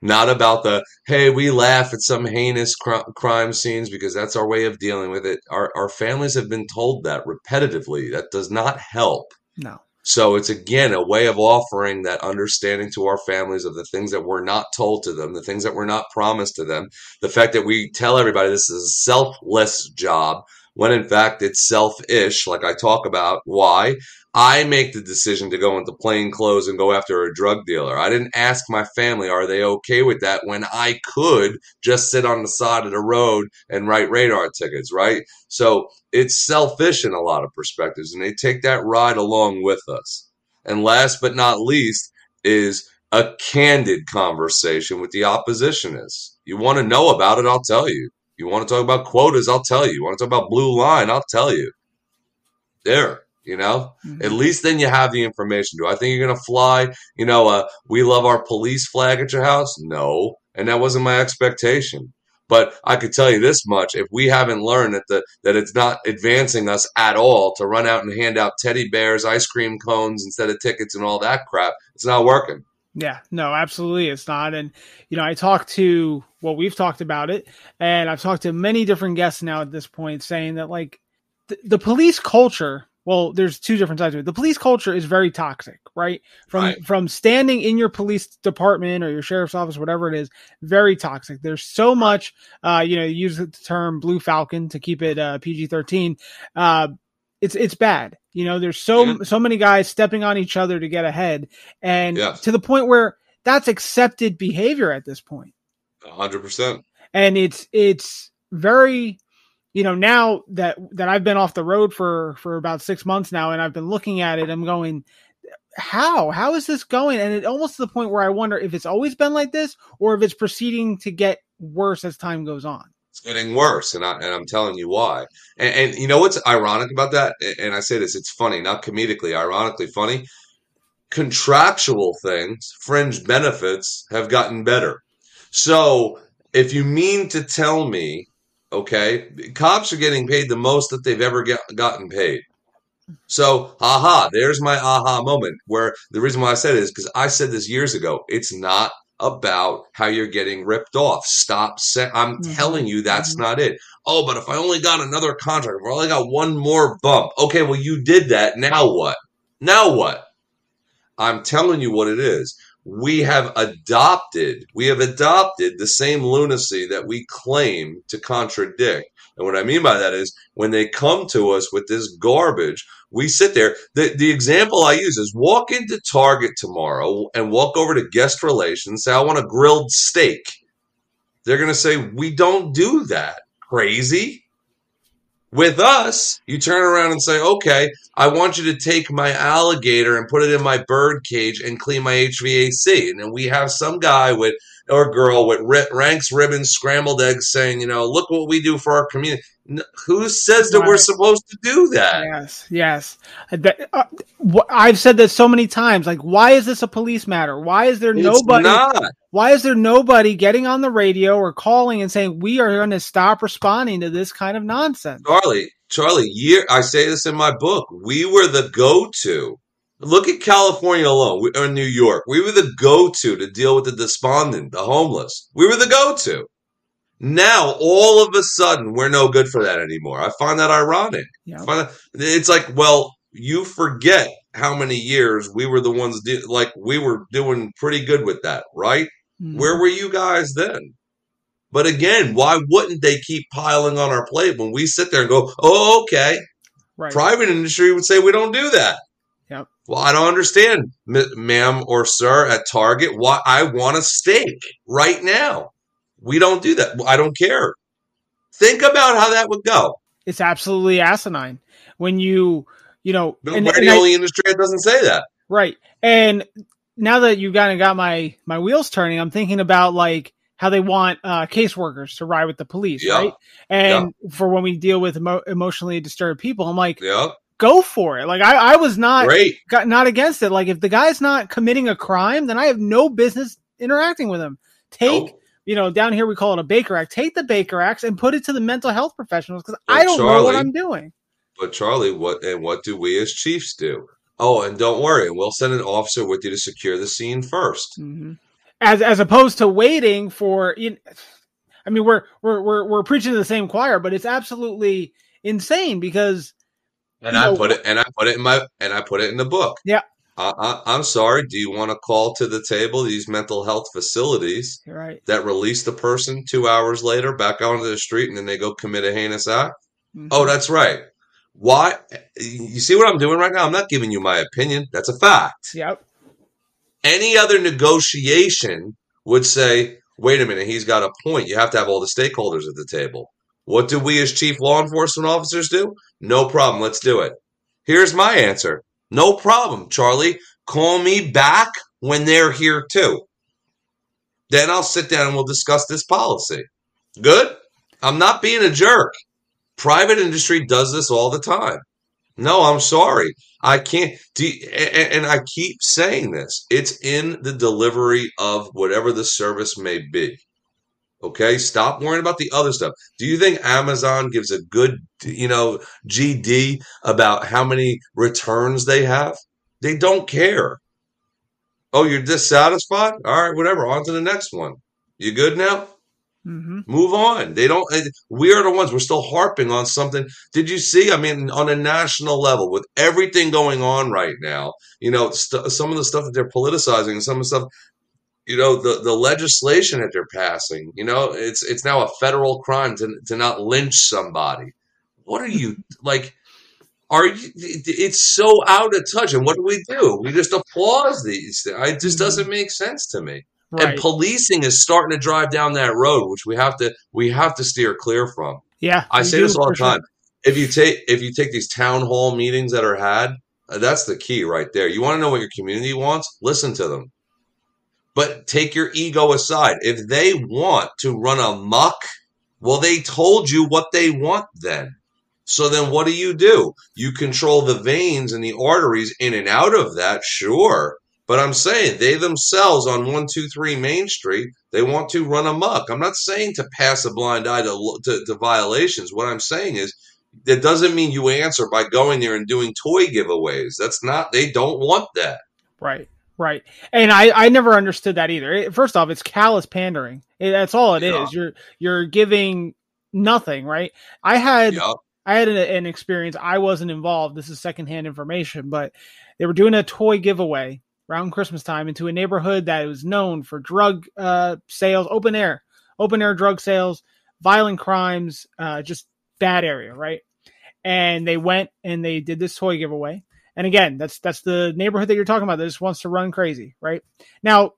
Not about the, hey, we laugh at some heinous cr- crime scenes because that's our way of dealing with it. Our, our families have been told that repetitively. That does not help. No. So it's again a way of offering that understanding to our families of the things that we're not told to them, the things that we're not promised to them, the fact that we tell everybody this is a selfless job when in fact it's selfish, like I talk about. Why? I make the decision to go into plain clothes and go after a drug dealer. I didn't ask my family, are they okay with that when I could just sit on the side of the road and write radar tickets, right? So it's selfish in a lot of perspectives, and they take that ride along with us. And last but not least is a candid conversation with the oppositionists. You want to know about it, I'll tell you. You want to talk about quotas? I'll tell you. You want to talk about blue line? I'll tell you. There, you know, mm-hmm. at least then you have the information. Do I think you're going to fly, you know, uh, we love our police flag at your house? No. And that wasn't my expectation. But I could tell you this much: if we haven't learned that the that it's not advancing us at all to run out and hand out teddy bears, ice cream cones instead of tickets and all that crap, it's not working. Yeah, no, absolutely, it's not. And you know, I talked to well, we've talked about it, and I've talked to many different guests now at this point, saying that like th- the police culture. Well, there's two different sides to it. The police culture is very toxic, right? From right. from standing in your police department or your sheriff's office, whatever it is, very toxic. There's so much, uh, you know, use the term "blue falcon" to keep it uh, PG-13. Uh, it's it's bad. You know, there's so yeah. so many guys stepping on each other to get ahead, and yes. to the point where that's accepted behavior at this point. hundred percent. And it's it's very, you know, now that that I've been off the road for for about six months now, and I've been looking at it, I'm going, how how is this going? And it almost to the point where I wonder if it's always been like this, or if it's proceeding to get worse as time goes on it's getting worse, and I and I'm telling you why. And, and, you know what's ironic about that? And I say this, it's funny, not comedically, ironically funny. Contractual things, fringe benefits have gotten better. So if you mean to tell me, okay, cops are getting paid the most that they've ever get, gotten paid. So, aha, there's my aha moment. Where the reason why I said it is because I said this years ago. It's not about how you're getting ripped off. Stop saying, I'm mm-hmm. telling you that's mm-hmm. not it. Oh, but if I only got another contract, if I only got one more bump. Okay, well, you did that. Now what? Now what? I'm telling you what it is. We have adopted we have adopted the same lunacy that we claim to contradict. And what i mean by that is when they come to us with this garbage we sit there. The, the example i use is walk into target tomorrow and walk over to guest relations say i want a grilled steak. They're going to say we don't do that. Crazy with us, you turn around and say, okay, I want you to take my alligator and put it in my bird cage and clean my HVAC. And then we have some guy with, or girl with ranks, ribbons, scrambled eggs saying, you know, look what we do for our community. Who says that we're supposed to do that? Yes, yes. Uh, uh, I've said this so many times. Like, why is this a police matter? Why is there It's nobody? not. Why is there nobody getting on the radio or calling and saying we are going to stop responding to this kind of nonsense? Charlie, Charlie, year I say this in my book. We were the go-to. Look at California alone, we, or New York. We were the go-to to deal with the despondent, the homeless. We were the go-to. Now, all of a sudden, we're no good for that anymore. I find that ironic. Yeah. That- It's like, well, you forget how many years we were the ones, do, like we were doing pretty good with that, right? Mhm. Where were you guys then? But again, why wouldn't they keep piling on our plate when we sit there and go, oh, okay? right. Private industry would say we don't do that. Yep. Well, I don't understand, ma- ma'am or sir at Target. Why I want a steak right now. We don't do that. I don't care. Think about how that would go. It's absolutely asinine when you, you know, and- we're and the I- only industry that doesn't say that. Right. And now that you've kind of got my my wheels turning, I'm thinking about like how they want uh, caseworkers to ride with the police, Yeah. right? And for when we deal with emo- emotionally disturbed people, I'm like, Yeah, go for it. Like I, I was not great. got, not against it. Like if the guy's not committing a crime, then I have no business interacting with him. Take Nope. You know down here we call it a Baker Act. Take the Baker Acts and put it to the mental health professionals because I don't know what I'm doing. But Charlie, what and what do we as chiefs do? Oh, and don't worry, we'll send an officer with you to secure the scene 1st hmm As as opposed to waiting for, you Know, I mean, we're we're we're we're preaching to the same choir, but it's absolutely insane because And I know, put it and I put it in my and I put it in the book. Yeah. I, I, I'm sorry. Do you want to call to the table these mental health facilities you're right. that release the person two hours later back onto the street and then they go commit a heinous act? Mhm. Oh, that's right. Why? You see what I'm doing right now? I'm not giving you my opinion. That's a fact. Yep. Any other negotiation would say, wait a minute, he's got a point. You have to have all the stakeholders at the table. What do we as chief law enforcement officers do? No problem. Let's do it. Here's my answer. No problem, Charlie. Call me back when they're here too. Then I'll sit down and we'll discuss this policy. Good? I'm not being a jerk. Private industry does this all the time. No, I'm sorry. I can't. Do and I keep saying this. It's in the delivery of whatever the service may be. Okay, stop worrying about the other stuff. Do you think Amazon gives a good, you know, GD about how many returns they have? They don't care. Oh, you're dissatisfied? All right, whatever. On to the next one. You good now? hmm Move on. They don't. eh, We are the ones. We're still harping on something. Did you see? I mean, on a national level, with everything going on right now, you know, st- some of the stuff that they're politicizing, some of the stuff, you know, the the legislation that they're passing. You know, it's it's now a federal crime to to not lynch somebody. What are you like? Are you? It's so out of touch. And what do we do? We just applaud these. things. It just doesn't make sense to me Right. and policing is starting to drive down that road which we have to we have to steer clear from yeah. i say this all the sure. time if you take if you take these town hall meetings that are had uh, that's the key right there you want to know what your community wants listen to them but take your ego aside if they want to run amok well they told you what they want then so then what do you do you control the veins and the arteries in and out of that sure but I'm saying they themselves on 123 Main Street, they want to run amok. I'm not saying to pass a blind eye to, to, to violations. What I'm saying is that doesn't mean you answer by going there and doing toy giveaways. That's not, they don't want that. Right. Right. And I, I never understood that either. First off, it's callous pandering. It, that's all it is. Yeah. You're you're giving nothing, right? I had Yeah. I had an, an experience. I wasn't involved. This is secondhand information, but they were doing a toy giveaway, around Christmas time into a neighborhood that was known for drug uh, sales, open air, open air drug sales, violent crimes, uh, just bad area, right? And they went and they did this toy giveaway. And again, that's that's the neighborhood that you're talking about that just wants to run crazy, right? Now,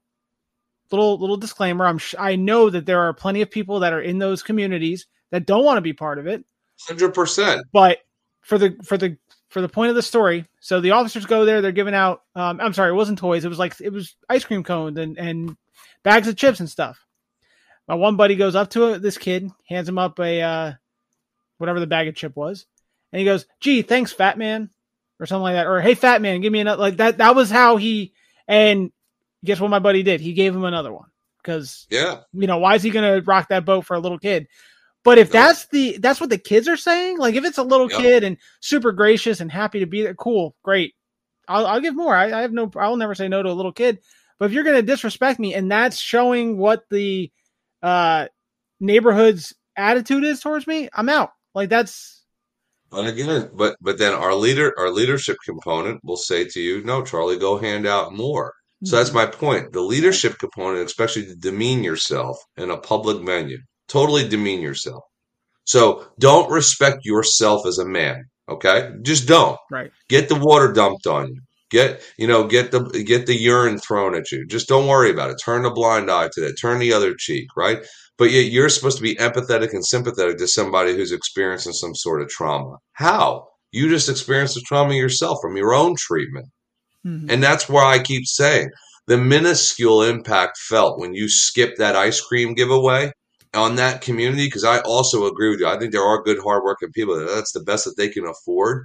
little little disclaimer: I'm sh- I know that there are plenty of people that are in those communities that don't want to be part of it, Hundred percent. but for the for the for the point of the story, so the officers go there. They're giving out. Um, I'm sorry, it wasn't toys. It was like it was ice cream cones and and bags of chips and stuff. My one buddy goes up to this kid, hands him up a uh, whatever the bag of chip was, and he goes, "Gee, thanks, fat man," or something like that, or "Hey, fat man, give me another." Like that. That was how he. And guess what my buddy did? He gave him another one because Yeah. you know why is he going to rock that boat for a little kid but if No. that's the that's what the kids are saying like if it's a little Yep. kid and super gracious and happy to be there cool great i'll, I'll give more I, I have no i'll never say no to a little kid but if you're going to disrespect me and that's showing what the uh neighborhood's attitude is towards me i'm out like that's And again, but but then our leader, our leadership component will say to you, "No, Charlie, go hand out more." So that's mm-hmm. my point. The leadership component, especially to demean yourself in a public venue, totally demean yourself. So don't respect yourself as a man. Okay, just don't. right Get the water dumped on you. Get you know get the get the urine thrown at you. Just don't worry about it. Turn a blind eye to that. Turn the other cheek. Right. But yet you're supposed to be empathetic and sympathetic to somebody who's experiencing some sort of trauma. How? You just experienced the trauma yourself from your own treatment. Mhm. And that's why I keep saying the minuscule impact felt when you skip that ice cream giveaway on that community. Because I also agree with you. I think there are good, hardworking people that that's the best that they can afford.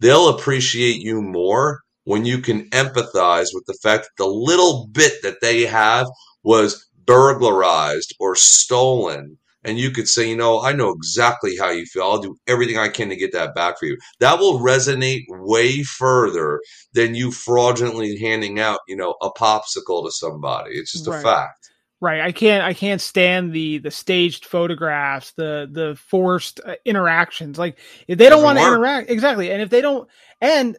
They'll appreciate you more when you can empathize with the fact that the little bit that they have was burglarized or stolen. And you could say, you know, I know exactly how you feel. I'll do everything I can to get that back for you. That will resonate way further than you fraudulently handing out, you know, a popsicle to somebody. It's just Right. a fact. right i can't i can't stand the the staged photographs the the forced uh, interactions like if they don't want to interact exactly and if they don't and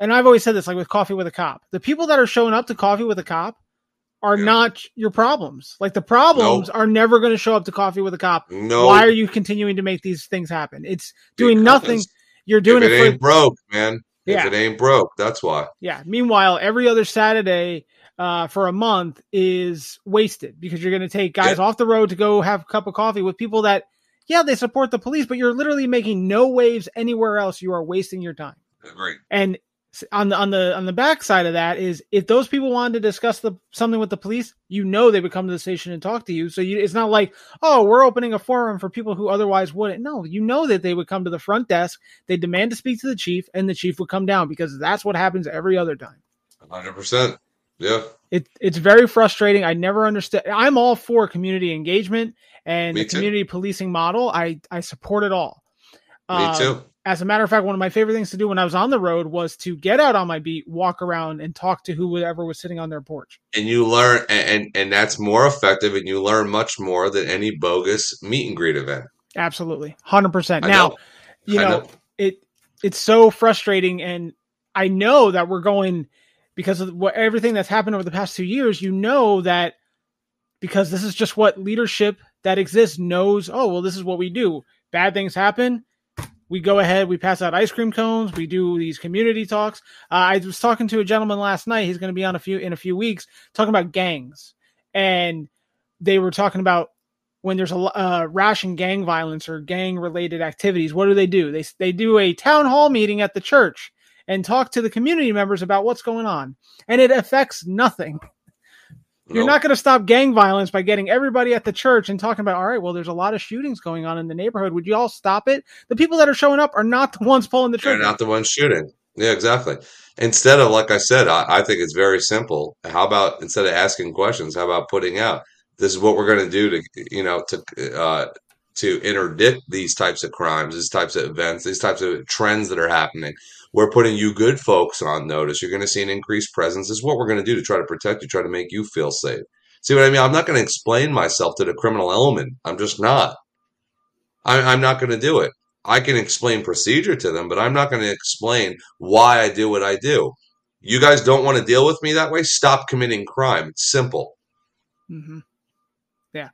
and i've always said this like with coffee with a cop the people that are showing up to coffee with a cop are Yeah. not your problems like the problems are never going to show up to coffee with a cop No, why are you continuing to make these things happen it's doing nothing you're doing if it, it for ain't broke, man. Yeah. If it ain't broke, that's why. Yeah. Meanwhile, every other Saturday uh, for a month is wasted because you're going to take guys off the road to go have a cup of coffee with people that, yeah, they support the police, but you're literally making no waves anywhere else. You are wasting your time. Agree. And on the on the on the back side of that is if those people wanted to discuss the something with the police, you know they would come to the station and talk to you. So you, it's not like, oh, we're opening a forum for people who otherwise wouldn't. No, you know that they would come to the front desk, they demand to speak to the chief, and the chief would come down because that's what happens every other time. 100%. Yeah. it it's very frustrating. I never understood. I'm all for community engagement and Me the too. community policing model. I I support it all. Me Um, too. As a matter of fact, one of my favorite things to do when I was on the road was to get out on my beat, walk around, and talk to whoever was sitting on their porch. And you learn, and, and, that's more effective, and you learn much more than any bogus meet and greet event. Absolutely, hundred percent. Now, know. you know, know. it it's so frustrating, and I know that we're going because of what everything that's happened over the past two years. You know that because this is just what leadership that exists knows. Oh well, this is what we do. Bad things happen. We go ahead. We pass out ice cream cones. We do these community talks. Uh, I was talking to a gentleman last night. He's going to be on a few in a few weeks talking about gangs, and they were talking about when there's a uh, ration gang violence or gang related activities, what do they do? They they do a town hall meeting at the church and talk to the community members about what's going on, and it affects nothing. You're Nope. not going to stop gang violence by getting everybody at the church and talking about, all right, well, there's a lot of shootings going on in the neighborhood. Would you all stop it? The people that are showing up are not (laughs) the ones pulling the trigger. They're not the ones shooting. Yeah, exactly. Instead of, like I said, I, I think it's very simple. How about instead of asking questions, how about putting out this is what we're going to do to, you know, to uh, to interdict these types of crimes, these types of events, these types of trends that are happening. We're putting you good folks on notice. You're going to see an increased presence. This is what we're going to do to try to protect you, try to make you feel safe. See what I mean? I'm not going to explain myself to the criminal element. I'm just not. I, I'm not going to do it. I can explain procedure to them, but I'm not going to explain why I do what I do. You guys don't want to deal with me that way? Stop committing crime. It's simple. hmm Yeah.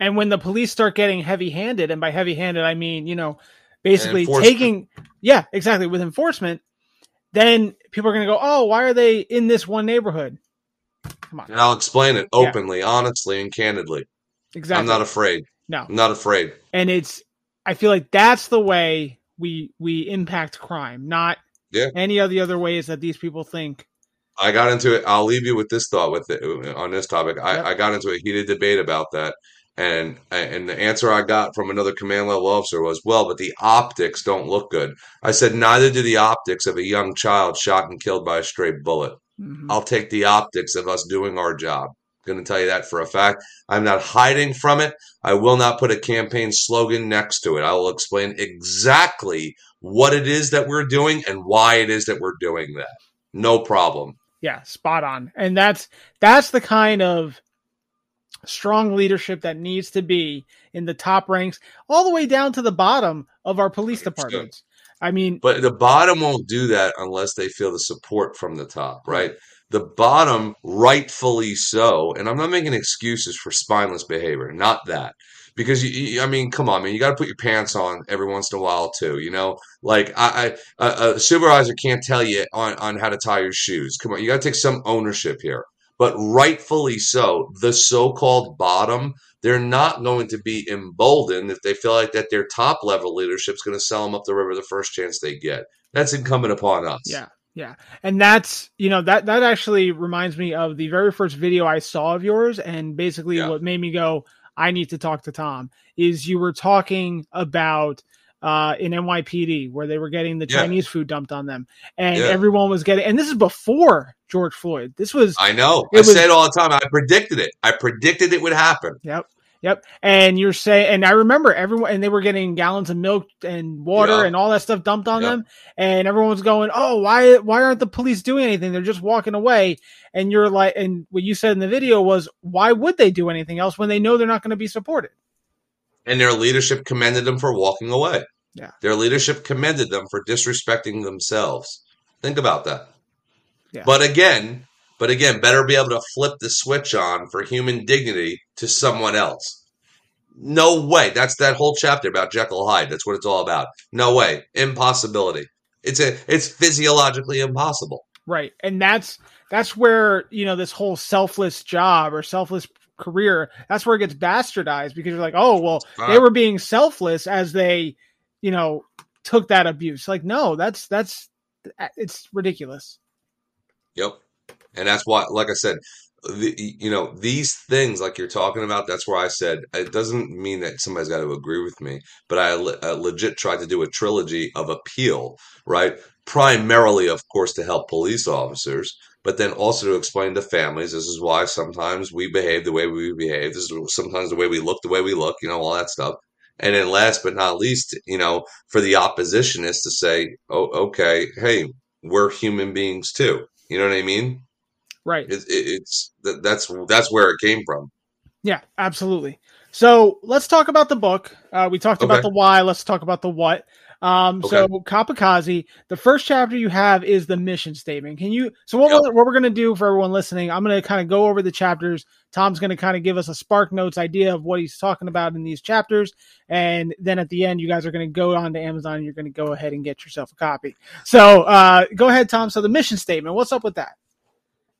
And when the police start getting heavy handed, and by heavy handed, I mean, you know, basically taking, yeah, exactly, with enforcement, then people are going to go, oh, why are they in this one neighborhood? Come on. And I'll explain it Yeah. openly, honestly, and candidly. Exactly. I'm not afraid. no. I'm not afraid. And it's, I feel like that's the way we we impact crime, not Yeah. any of the other ways that these people think. I got into it. I'll leave you with this thought with it on this topic. I, Yep. I got into a heated debate about that, and and the answer I got from another command level officer was, "Well, but the optics don't look good." I said, "Neither do the optics of a young child shot and killed by a stray bullet. Mhm. I'll take the optics of us doing our job." Going to tell you that for a fact. I'm not hiding from it. I will not put a campaign slogan next to it. I will explain exactly what it is that we're doing and why it is that we're doing that. No problem. Yeah, spot on. And that's that's the kind of strong leadership that needs to be in the top ranks, all the way down to the bottom of our police departments. I mean, But the bottom won't do that unless they feel the support from the top, right? The bottom, rightfully so, and I'm not making excuses for spineless behavior, not that. Because you, you I mean, come on, man, you got to put your pants on every once in a while too. You know, like I, I a, a supervisor can't tell you on on how to tie your shoes. Come on, you got to take some ownership here. But rightfully so, the so-called bottom, they're not going to be emboldened if they feel like that their top level leadership is going to sell them up the river the first chance they get. That's incumbent upon us. yeah, yeah. And that's, you know, that that actually reminds me of the very first video I saw of yours and basically Yeah. what made me go I need to talk to Tom is you were talking about uh, in NYPD where they were getting the Yeah. Chinese food dumped on them, and Yeah. everyone was getting. And this is before George Floyd. This was I know. I was- say it all the time. I predicted it. I predicted it would happen. Yep. Yep. And you're saying, and I remember everyone, and they were getting gallons of milk and water Yeah. and all that stuff dumped on Yep. them. And everyone was going, Oh, why, why aren't the police doing anything? They're just walking away. And you're like, and what you said in the video was, why would they do anything else when they know they're not going to be supported? And their leadership commended them for walking away. Yeah. Their leadership commended them for disrespecting themselves. Think about that. Yeah. But again, but again, better be able to flip the switch on for human dignity to someone else. No way. That's that whole chapter about Jekyll Hyde. That's what it's all about. No way. Impossibility. It's a it's physiologically impossible. Right. And that's, that's where, you know, this whole selfless job or selfless career, that's where it gets bastardized because you're like, Oh, well, they were being selfless as they, you know, took that abuse. Like, no, that's, that's, it's ridiculous. Yep. And that's why, like I said, the, you know, these things like you're talking about, that's where I said it doesn't mean that somebody's got to agree with me, but I uh, legit tried to do a trilogy of appeal, right? Primarily, of course, to help police officers, but then also to explain to families this is why sometimes we behave the way we behave. This is sometimes the way we look the way we look, you know, all that stuff. And then last but not least, you know, for the oppositionists to say, oh, okay, hey, we're human beings too. You know what I mean? Right. It, it, it's that, that's that's where it came from. Yeah, absolutely. So let's talk about the book. Uh, we talked about the why. Let's talk about the what. Um, So Copikaze, the first chapter you have is the mission statement. Can you? So what, Yep. we're, what we're going to do for everyone listening, I'm going to kind of go over the chapters. Tom's going to kind of give us a spark notes idea of what he's talking about in these chapters, and then at the end, you guys are going to go on to Amazon and you're going to go ahead and get yourself a copy. So uh, go ahead, Tom. So the mission statement. What's up with that?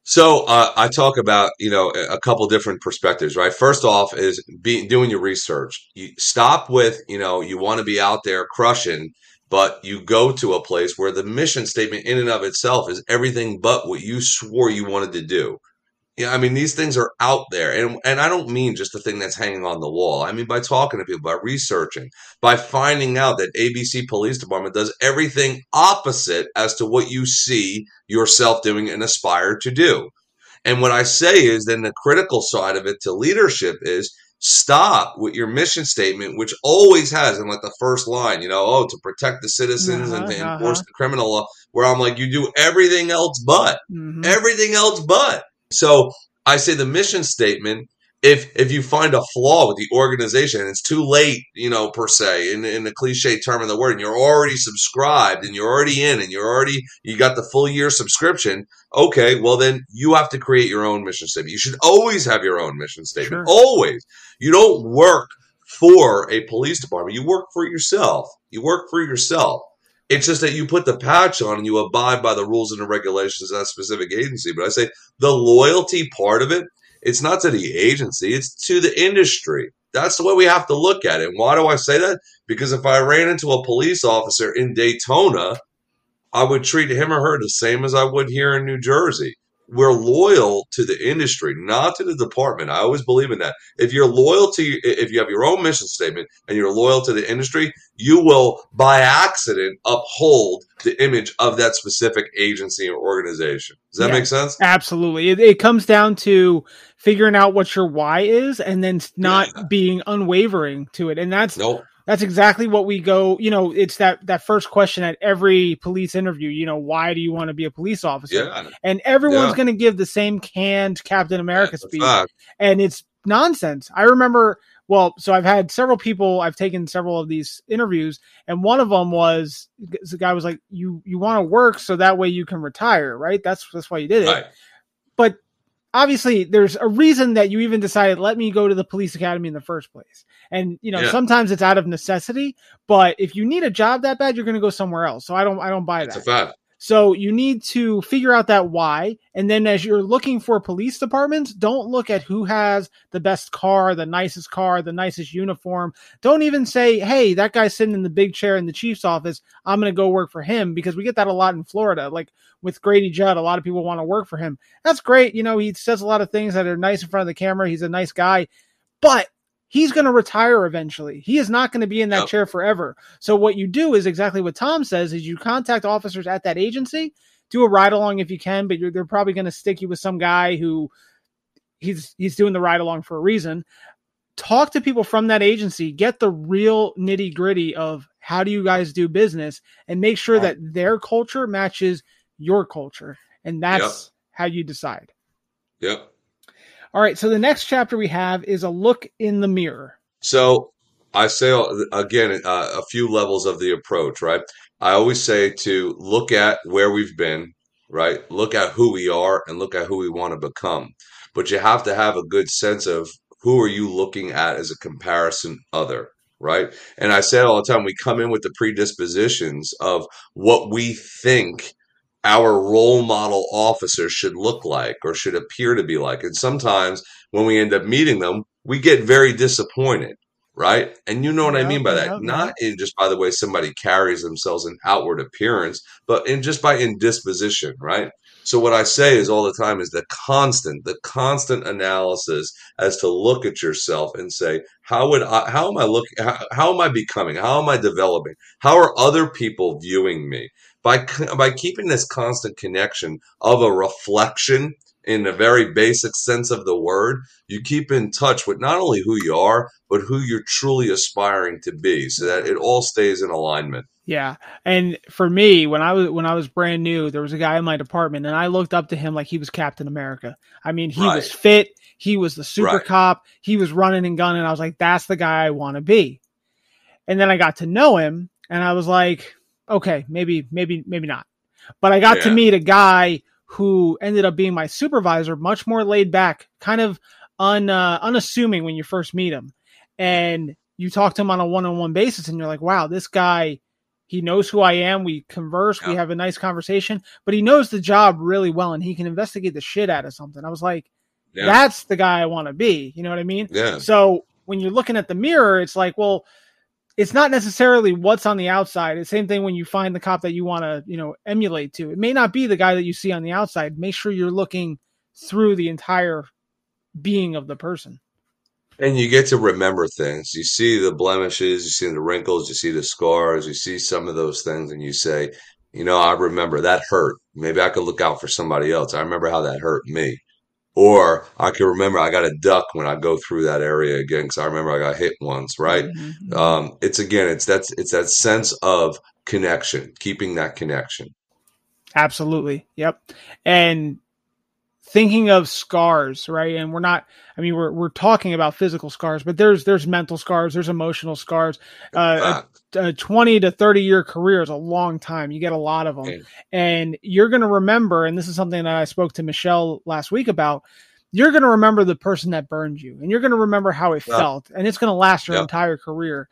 So uh, I talk about you know a couple different perspectives, right? First off, is be, doing your research. You stop with you know you want to be out there crushing, but you go to a place where the mission statement in and of itself is everything but what you swore you wanted to do. Yeah, I mean these things are out there, and and I don't mean just the thing that's hanging on the wall. I mean by talking to people, by researching, by finding out that ABC Police Department does everything opposite as to what you see yourself doing and aspire to do. And what I say is, then the critical side of it to leadership is stop with your mission statement, which always has in like the first line, you know, oh, to protect the citizens and to Uh-huh, enforce uh-huh. the criminal law. Where I'm like, you do everything else but Mhm. everything else but. So I say the mission statement if if you find a flaw with the organization it's too late, you know, per se, in, in the cliche term of the word, and you're already subscribed and you're already in and you're already you got the full year subscription, okay, well then you have to create your own mission statement. You should always have your own mission statement. Sure. Always. You don't work for a police department. You work for yourself. You work for yourself. It's just that you put the patch on and you abide by the rules and the regulations of that specific agency. But I say the loyalty part of it, it's not to the agency, it's to the industry. That's the way we have to look at it. And why do I say that? Because if I ran into a police officer in Daytona, I would treat him or her the same as I would here in New Jersey. We're loyal to the industry, not to the department. I always believe in that. If you're loyal to, if you have your own mission statement and you're loyal to the industry, you will by accident uphold the image of that specific agency or organization. Does that Yeah. make sense? Absolutely. It, it comes down to figuring out what your why is and then not Yeah. being unwavering to it. And that's Nope. That's exactly what we go, you know, it's that that first question at every police interview, you know, why do you want to be a police officer? Yeah. And everyone's Yeah. going to give the same canned Captain America a speech and it's nonsense. I remember, well, so I've had several people, I've taken several of these interviews, and one of them was the guy was like, "You you want to work so that way you can retire, right? That's that's why you did it." Right. But obviously, there's a reason that you even decided let me go to the police academy in the first place. And you know, Yeah. sometimes it's out of necessity, but if you need a job that bad, you're going to go somewhere else. So I don't I don't buy It's a that. So you need to figure out that why. And then as you're looking for police departments, don't look at who has the best car, the nicest car, the nicest uniform. Don't even say, hey, that guy's sitting in the big chair in the chief's office. I'm going to go work for him because we get that a lot in Florida. Like with Grady Judd, a lot of people want to work for him. That's great. You know, he says a lot of things that are nice in front of the camera. He's a nice guy. But he's going to retire eventually. He is not going to be in that Yep. chair forever. So what you do is exactly what Tom says is you contact officers at that agency, do a ride along if you can, but you're, they're probably going to stick you with some guy who he's he's doing the ride along for a reason. Talk to people from that agency, get the real nitty gritty of how do you guys do business, and make sure that their culture matches your culture, and that's how you decide. Yep. All right, so the next chapter we have is a look in the mirror. So I say uh, again uh, a few levels of the approach, right? I always say to look at where we've been, right? Look at who we are and look at who we want to become. But you have to have a good sense of who are you looking at as a comparison other, right? And I say all the time, we come in with the predispositions of what we think our role model officer should look like or should appear to be like. And sometimes when we end up meeting them, we get very disappointed, right? And you know what I mean by that. yeah, Not in just by the way somebody carries themselves in outward appearance, but in just by indisposition, right? So what I say is all the time is the constant, the constant analysis as to look at yourself and say, how would I, how am I looking, how, how am I becoming? How am I developing? How are other people viewing me? By, by keeping this constant connection of a reflection in a very basic sense of the word, you keep in touch with not only who you are, but who you're truly aspiring to be so that it all stays in alignment. Yeah. And for me, when I was when I was brand new, there was a guy in my department and I looked up to him like he was Captain America. I mean, he was fit, he was the super Right. cop, he was running and gunning. I was like, that's the guy I want to be. And then I got to know him and I was like, okay, maybe, maybe, maybe not. But I got to meet a guy who ended up being my supervisor, much more laid back, kind of un uh, unassuming when you first meet him. And you talk to him on a one-on-one basis and you're like, wow, this guy he knows who I am. We converse, we have a nice conversation, but he knows the job really well and he can investigate the shit out of something. I was like, Yeah. that's the guy I want to be. You know what I mean? Yeah. So when you're looking at the mirror, it's like, well, it's not necessarily what's on the outside. It's the same thing when you find the cop that you want to, you know, emulate to. It may not be the guy that you see on the outside. Make sure you're looking through the entire being of the person. And you get to remember things. You see the blemishes, you see the wrinkles, you see the scars, you see some of those things, and you say, you know, I remember that hurt. Maybe I could look out for somebody else. I remember how that hurt me. Or I can remember I got to duck when I go through that area again because I remember I got hit once, right? Mhm. Um, it's again, it's that's it's that sense of connection, keeping that connection. Absolutely. Yep. And thinking of scars, right? And we're not. I mean, we're we're talking about physical scars, but there's there's mental scars, there's emotional scars. Uh, a, a 20 to 30 year career is a long time. You get a lot of them, and you're going to remember. And this is something that I spoke to Michelle last week about. You're going to remember the person that burned you, and you're going to remember how it Yeah. felt, and it's going to last your Yeah. entire career.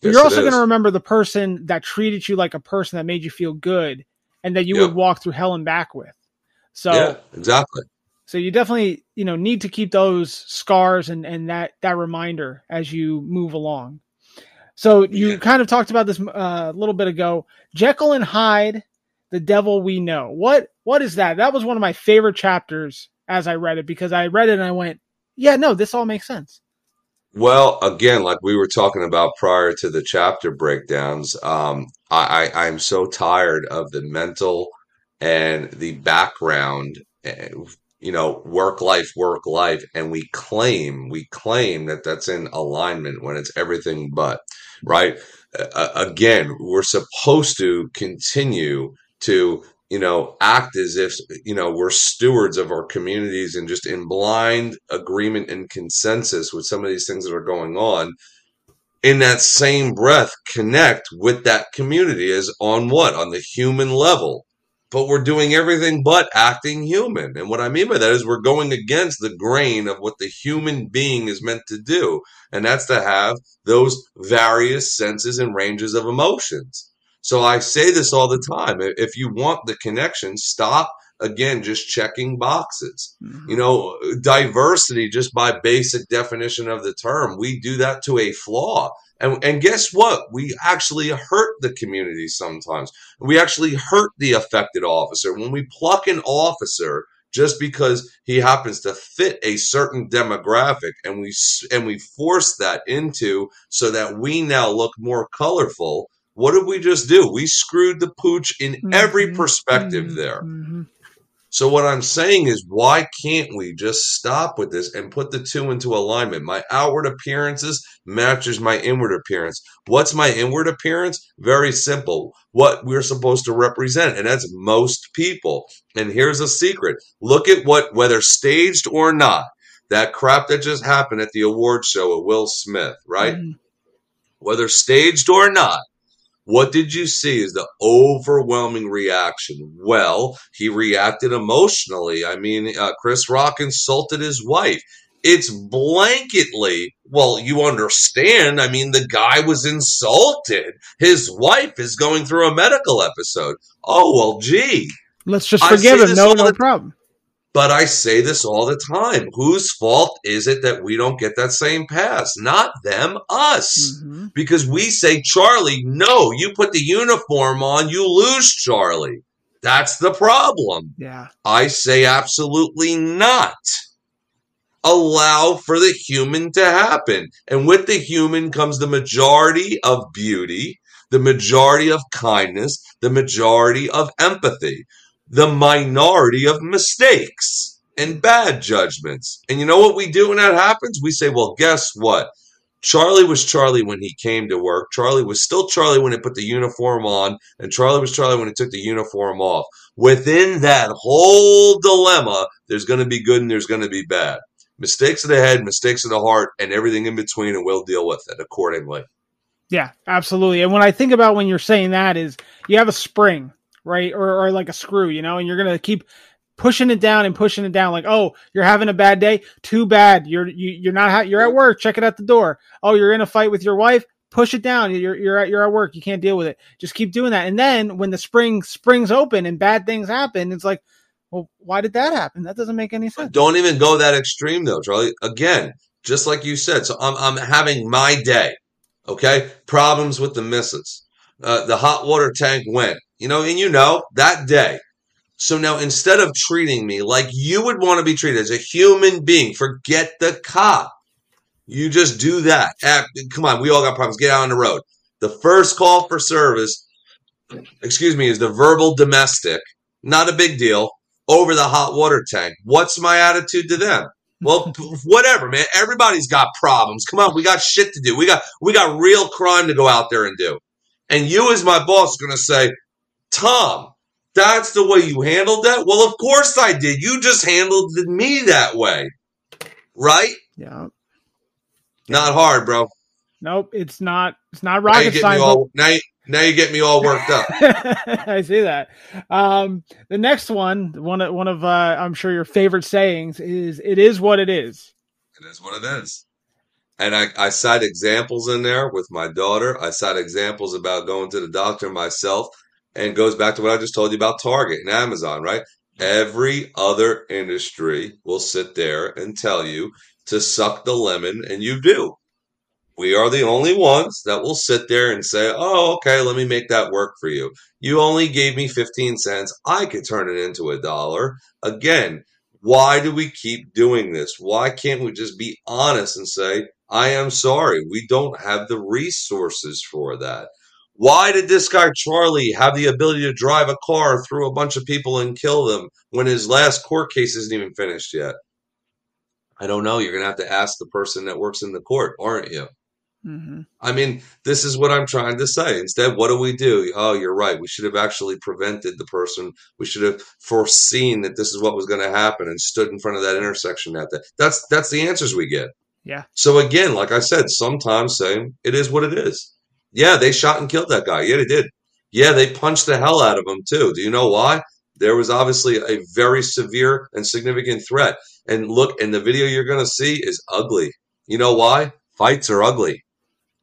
But Yes, you're also going to remember the person that treated you like a person that made you feel good, and that you Yep. would walk through hell and back with. So yeah, exactly. so you definitely you know need to keep those scars and and that that reminder as you move along. So you Yeah. kind of talked about this uh, a little bit ago. Jekyll and hyde the devil we know. What what is that? That was one of my favorite chapters as i read it because i read it and i went yeah no this all makes sense. Well, again, like we were talking about prior to the chapter breakdowns, um, I, I I'm so tired of the mental and the background, eh, you know, work life, work life, and we claim we claim that that's in alignment when it's everything but, right? Uh, again, we're supposed to continue to you know act as if you know we're stewards of our communities and just in blind agreement and consensus with some of these things that are going on. In that same breath connect with that community as on what? On the human level but we're doing everything but acting human. And what i mean by that is we're going against the grain of what the human being is meant to do. And that's to have those various senses and ranges of emotions. So I say this all the time. If you want the connection, stop again just checking boxes. You know, diversity just by basic definition of the term, we do that to a flaw. And and guess what? We actually hurt the community sometimes. We actually hurt the affected officer when we pluck an officer just because he happens to fit a certain demographic and we and we force that into so that we now look more colorful what did we just do? We screwed the pooch in every Mhm, perspective mhm, there. mhm. So what I'm saying is why can't we just stop with this and put the two into alignment? My outward appearances matches my inward appearance. What's my inward appearance? Very simple. What we're supposed to represent and that's most people. And here's a secret. Look at what whether staged or not. That crap that just happened at the award show with Will Smith, right? Mhm. Whether staged or not. What did you see is the overwhelming reaction? Well, he reacted emotionally. I mean, uh, Chris Rock insulted his wife. It's blanketly, well, you understand. I mean, the guy was insulted. His wife is going through a medical episode. Oh, well, gee. let's just forgive him no no problem But I say this all the time. Whose fault is it that we don't get that same pass? Not them, us Mhm. because we say, Charlie, no, you put the uniform on, you lose, Charlie. That's the problem. yeah I say, absolutely not. Allow for the human to happen. And with the human comes the majority of beauty, the majority of kindness, the majority of empathy, the minority of mistakes and bad judgments. And you know what we do when that happens? We say, well, guess what? Charlie was Charlie when he came to work. Charlie was still Charlie when he put the uniform on, and Charlie was Charlie when he took the uniform off. Within that whole dilemma, there's going to be good and there's going to be bad. Mistakes of the head, mistakes of the heart, and everything in between, and we'll deal with it accordingly. Yeah, absolutely. And when I think about when you're saying that is you have a spring, right? Or, or like a screw, you know, and you're going to keep pushing it down and pushing it down like, "Oh, you're having a bad day? Too bad. You're you, you're not ha- you're at work, check it at the door. Oh, you're in a fight with your wife? Push it down. You're you're at you're at work. You can't deal with it. Just keep doing that. And then when the spring springs open and bad things happen, it's like, "Well, why did that happen? That doesn't make any sense." Don't even go that extreme though, Charlie. Again, just like you said. So I'm I'm having my day. Okay, problems with the missus. Uh, the hot water tank went. You know, and you know that day. So now instead of treating me like you would want to be treated as a human being, forget the cop. You just do that. Ah, come on, we all got problems. Get out on the road. The first call for service, excuse me, is the verbal domestic. Not a big deal. Over the hot water tank. What's my attitude to them? Well, (laughs) whatever, man. Everybody's got problems. Come on, we got shit to do. We got we got real crime to go out there and do. And you, as my boss, is going to say, Tom, That's the way you handled that? Well, of course I did. You just handled me that way. Right? Yeah. Not hard, bro. Nope, it's not. It's not rocket get science. all now you, now you get me all worked up. (laughs) I see that. Um, the next one, one of one of uh, I'm sure your favorite sayings is "It is what it is." It is what it is. And I, I cite examples in there with my daughter. I cite examples about going to the doctor myself. And goes back to what I just told you about Target and Amazon, right? Every other industry will sit there and tell you to suck the lemon, and you do. We are the only ones that will sit there and say, oh, okay, let me make that work for you. You only gave me 15 cents. I could turn it into a dollar. Again, why do we keep doing this? Why can't we just be honest and say, I am sorry, we don't have the resources for that? Why did this guy Charlie have the ability to drive a car through a bunch of people and kill them when his last court case isn't even finished yet? I don't know. You're going to have to ask the person that works in the court, aren't you? hmm I mean, this is what I'm trying to say. Instead, what do we do? Oh, you're right. We should have actually prevented the person. We should have foreseen that this is what was going to happen and stood in front of that intersection at that. That's that's the answers we get. Yeah. So again, like I said, sometimes saying it is what it is. Yeah, they shot and killed that guy. Yeah, they did. Yeah, they punched the hell out of him too. Do you know why? There was obviously a very severe and significant threat. And look, and the video you're going to see is ugly. You know why? Fights are ugly.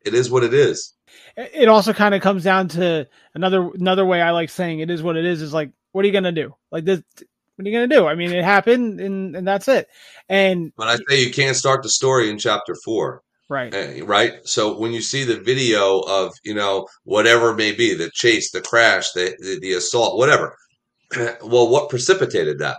It is what it is. It also kind of comes down to another another way I like saying it is what it is. Is like, what are you gonna do? Like this. What are you gonna do? I mean, it happened, and and that's it. And But I say you can't start the story in chapter four. Right, Uh, right? So when you see the video of you know whatever it may be, the chase, the crash, the the, the assault, whatever. (clears throat) well, what precipitated that?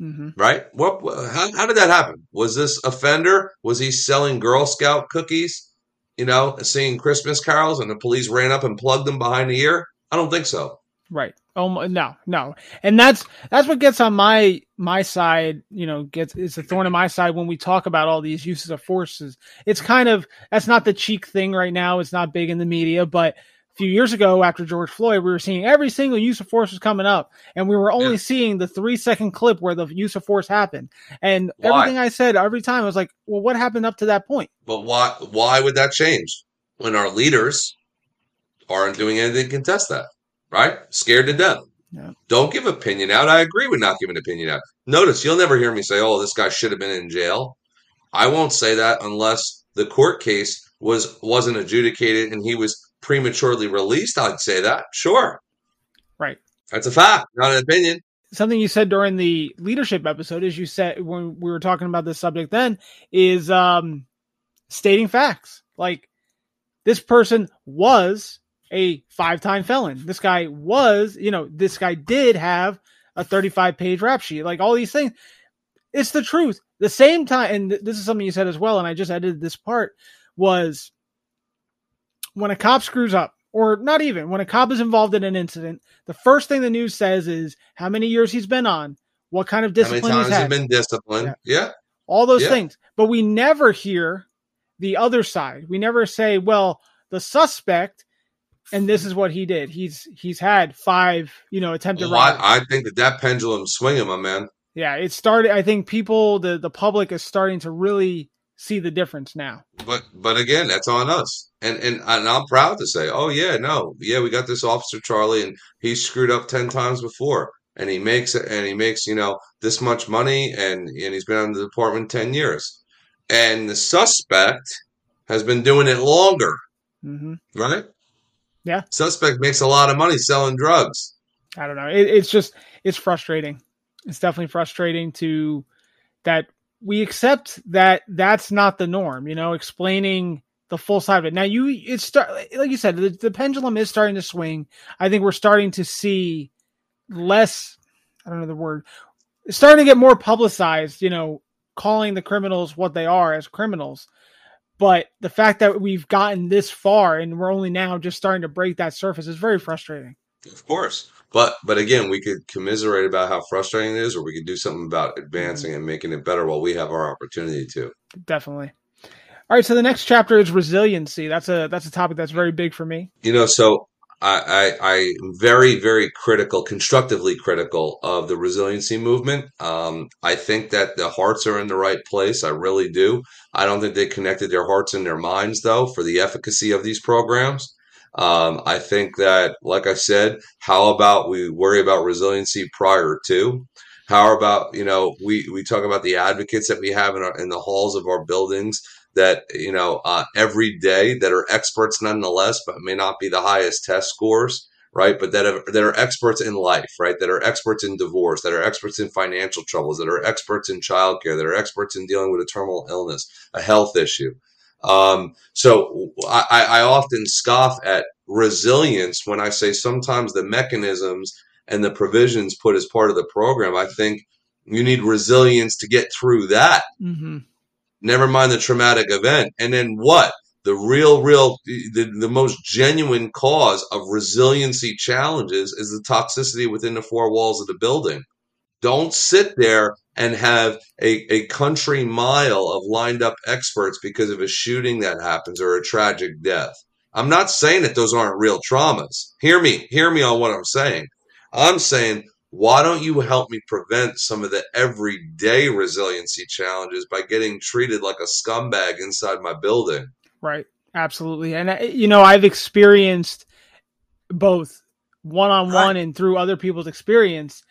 hmm Right? What? How, how did that happen? Was this offender? Was he selling Girl Scout cookies? You know, singing Christmas carols, and the police ran up and plugged him behind the ear? I don't think so. Right. Oh no, no. And that's that's what gets on my my side. You know, gets it's a thorn in my side when we talk about all these uses of forces. It's kind of that's not the cheek thing right now. It's not big in the media, but a few years ago after George Floyd, we were seeing every single use of force was coming up, and we were only Yeah. seeing the three second clip where the use of force happened. And Why? everything I said every time I was like, well, what happened up to that point? But why? Why would that change when our leaders aren't doing anything to contest that? Right? Scared to death. Yeah. Don't give opinion out. I agree with not giving opinion out. Notice you'll never hear me say, "Oh, this guy should have been in jail." I won't say that unless the court case was wasn't adjudicated and he was prematurely released. I'd say that. Sure, Right. that's a fact, not an opinion. something you said during the leadership episode is you said when we were talking about this subject then is um stating facts like this person was a five-time felon this guy was you know this guy did have a 35 page rap sheet like all these things it's the truth the same time and th- this is something you said as well and i just edited this part was when a cop screws up or not even when a cop is involved in an incident the first thing the news says is how many years he's been on, what kind of discipline he's had, been disciplined? Yeah. all those Yeah. things. But we never hear the other side. We never say, well, the suspect, and this is what he did. He's he's had five, you know, attempted Well, robberies. I, I think that that pendulum's swinging, my man. yeah, it started. I think people, the the public, is starting to really see the difference now. But but again, that's on us. And and and I'm proud to say, oh yeah, no, yeah, we got this officer Charlie, and he screwed up ten times before, and he makes it, and he makes you know this much money, and and he's been on the department ten years, and the suspect has been doing it longer, hmm right? Yeah. Suspect makes a lot of money selling drugs. I don't know. It, it's just it's frustrating. It's definitely frustrating to that we accept that that's not the norm. You know, explaining the full side of it. Now, you it's start like you said, the, the pendulum is starting to swing. I think we're starting to see less. I don't know the word. It's starting to get more publicized. You know, calling the criminals what they are as criminals. But the fact that we've gotten this far and we're only now just starting to break that surface is very frustrating. Of course. But but again, we could commiserate about how frustrating it is, or we could do something about advancing and making it better while we have our opportunity to. definitely. All right, so the next chapter is resiliency. That's a that's a topic that's very big for me. You know, so I, I, I'm very, very critical, constructively critical of the resiliency movement. Um, I think that the hearts are in the right place. I really do. I don't think they connected their hearts and their minds, though, for the efficacy of these programs. Um, I think that, like I said, how about we worry about resiliency prior to? How about you know we we talk about the advocates that we have in our in the halls of our buildings that you know uh, every day that are experts nonetheless, but may not be the highest test scores, right? But that have, that are experts in life, right? That are experts in divorce, that are experts in financial troubles, that are experts in childcare, that are experts in dealing with a terminal illness, a health issue. Um, so I, I often scoff at resilience when I say sometimes the mechanisms and the provisions put as part of the program. I think you need resilience to get through that. Mm-hmm. Never mind the traumatic event. And then what? The real, real, the, the most genuine cause of resiliency challenges is the toxicity within the four walls of the building. Don't sit there and have a, a country mile of lined up experts because of a shooting that happens or a tragic death. I'm not saying that those aren't real traumas. Hear me, hear me on what I'm saying. I'm saying, why don't you help me prevent some of the everyday resiliency challenges by getting treated like a scumbag inside my building? Right. Absolutely. And, uh, you know, I've experienced both one on one and through other people's experience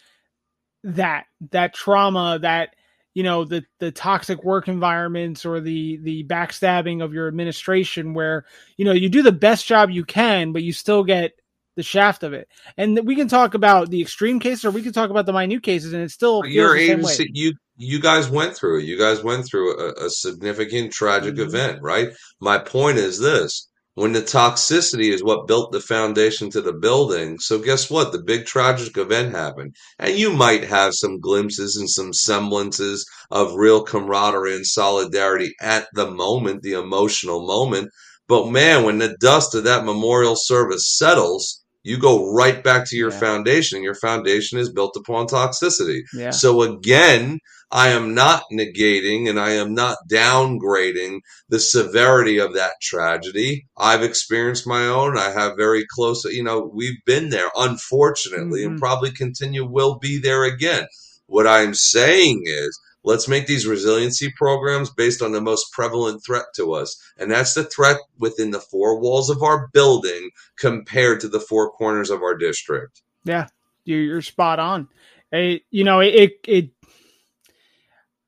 that, that trauma, that, you know, the, the toxic work environments or the, the backstabbing of your administration where, you know, you do the best job you can, but you still get the shaft of it. And we can talk about the extreme cases or we can talk about the minute cases and it's still Your the same agency, way. you you guys went through. You guys went through a, a significant tragic Mhm. event, right? My point is this: when the toxicity is what built the foundation to the building, so guess what? The big tragic event happened, and you might have some glimpses and some semblances of real camaraderie and solidarity at the moment, the emotional moment. But man, when the dust of that memorial service settles, you go right back to your Yeah. foundation. Your foundation is built upon toxicity. Yeah. So again, I am not negating and I am not downgrading the severity of that tragedy. I've experienced my own. I have very close, you know, we've been there, unfortunately, and Mhm. probably continue will be there again. What I'm saying is, let's make these resiliency programs based on the most prevalent threat to us. And that's the threat within the four walls of our building compared to the four corners of our district. Yeah, you're, spot on. It, you know, it, it, it,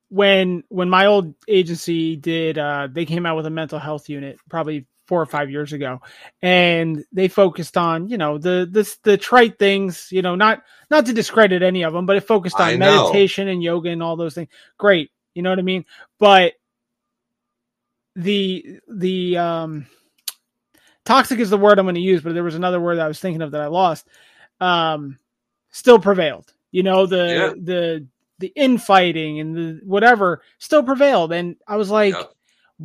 when, when my old agency did, uh, they came out with a mental health unit probably four or five years ago and they focused on, you know, the, the, the trite things, you know, not, not to discredit any of them, but it focused on meditation and yoga and all those things. Great. You know what I mean? But the, the, um, toxic is the word I'm going to use, but there was another word that I was thinking of that I lost. Um, still prevailed. You know, the Yeah. the the infighting and the whatever still prevailed. And I was like, Yep.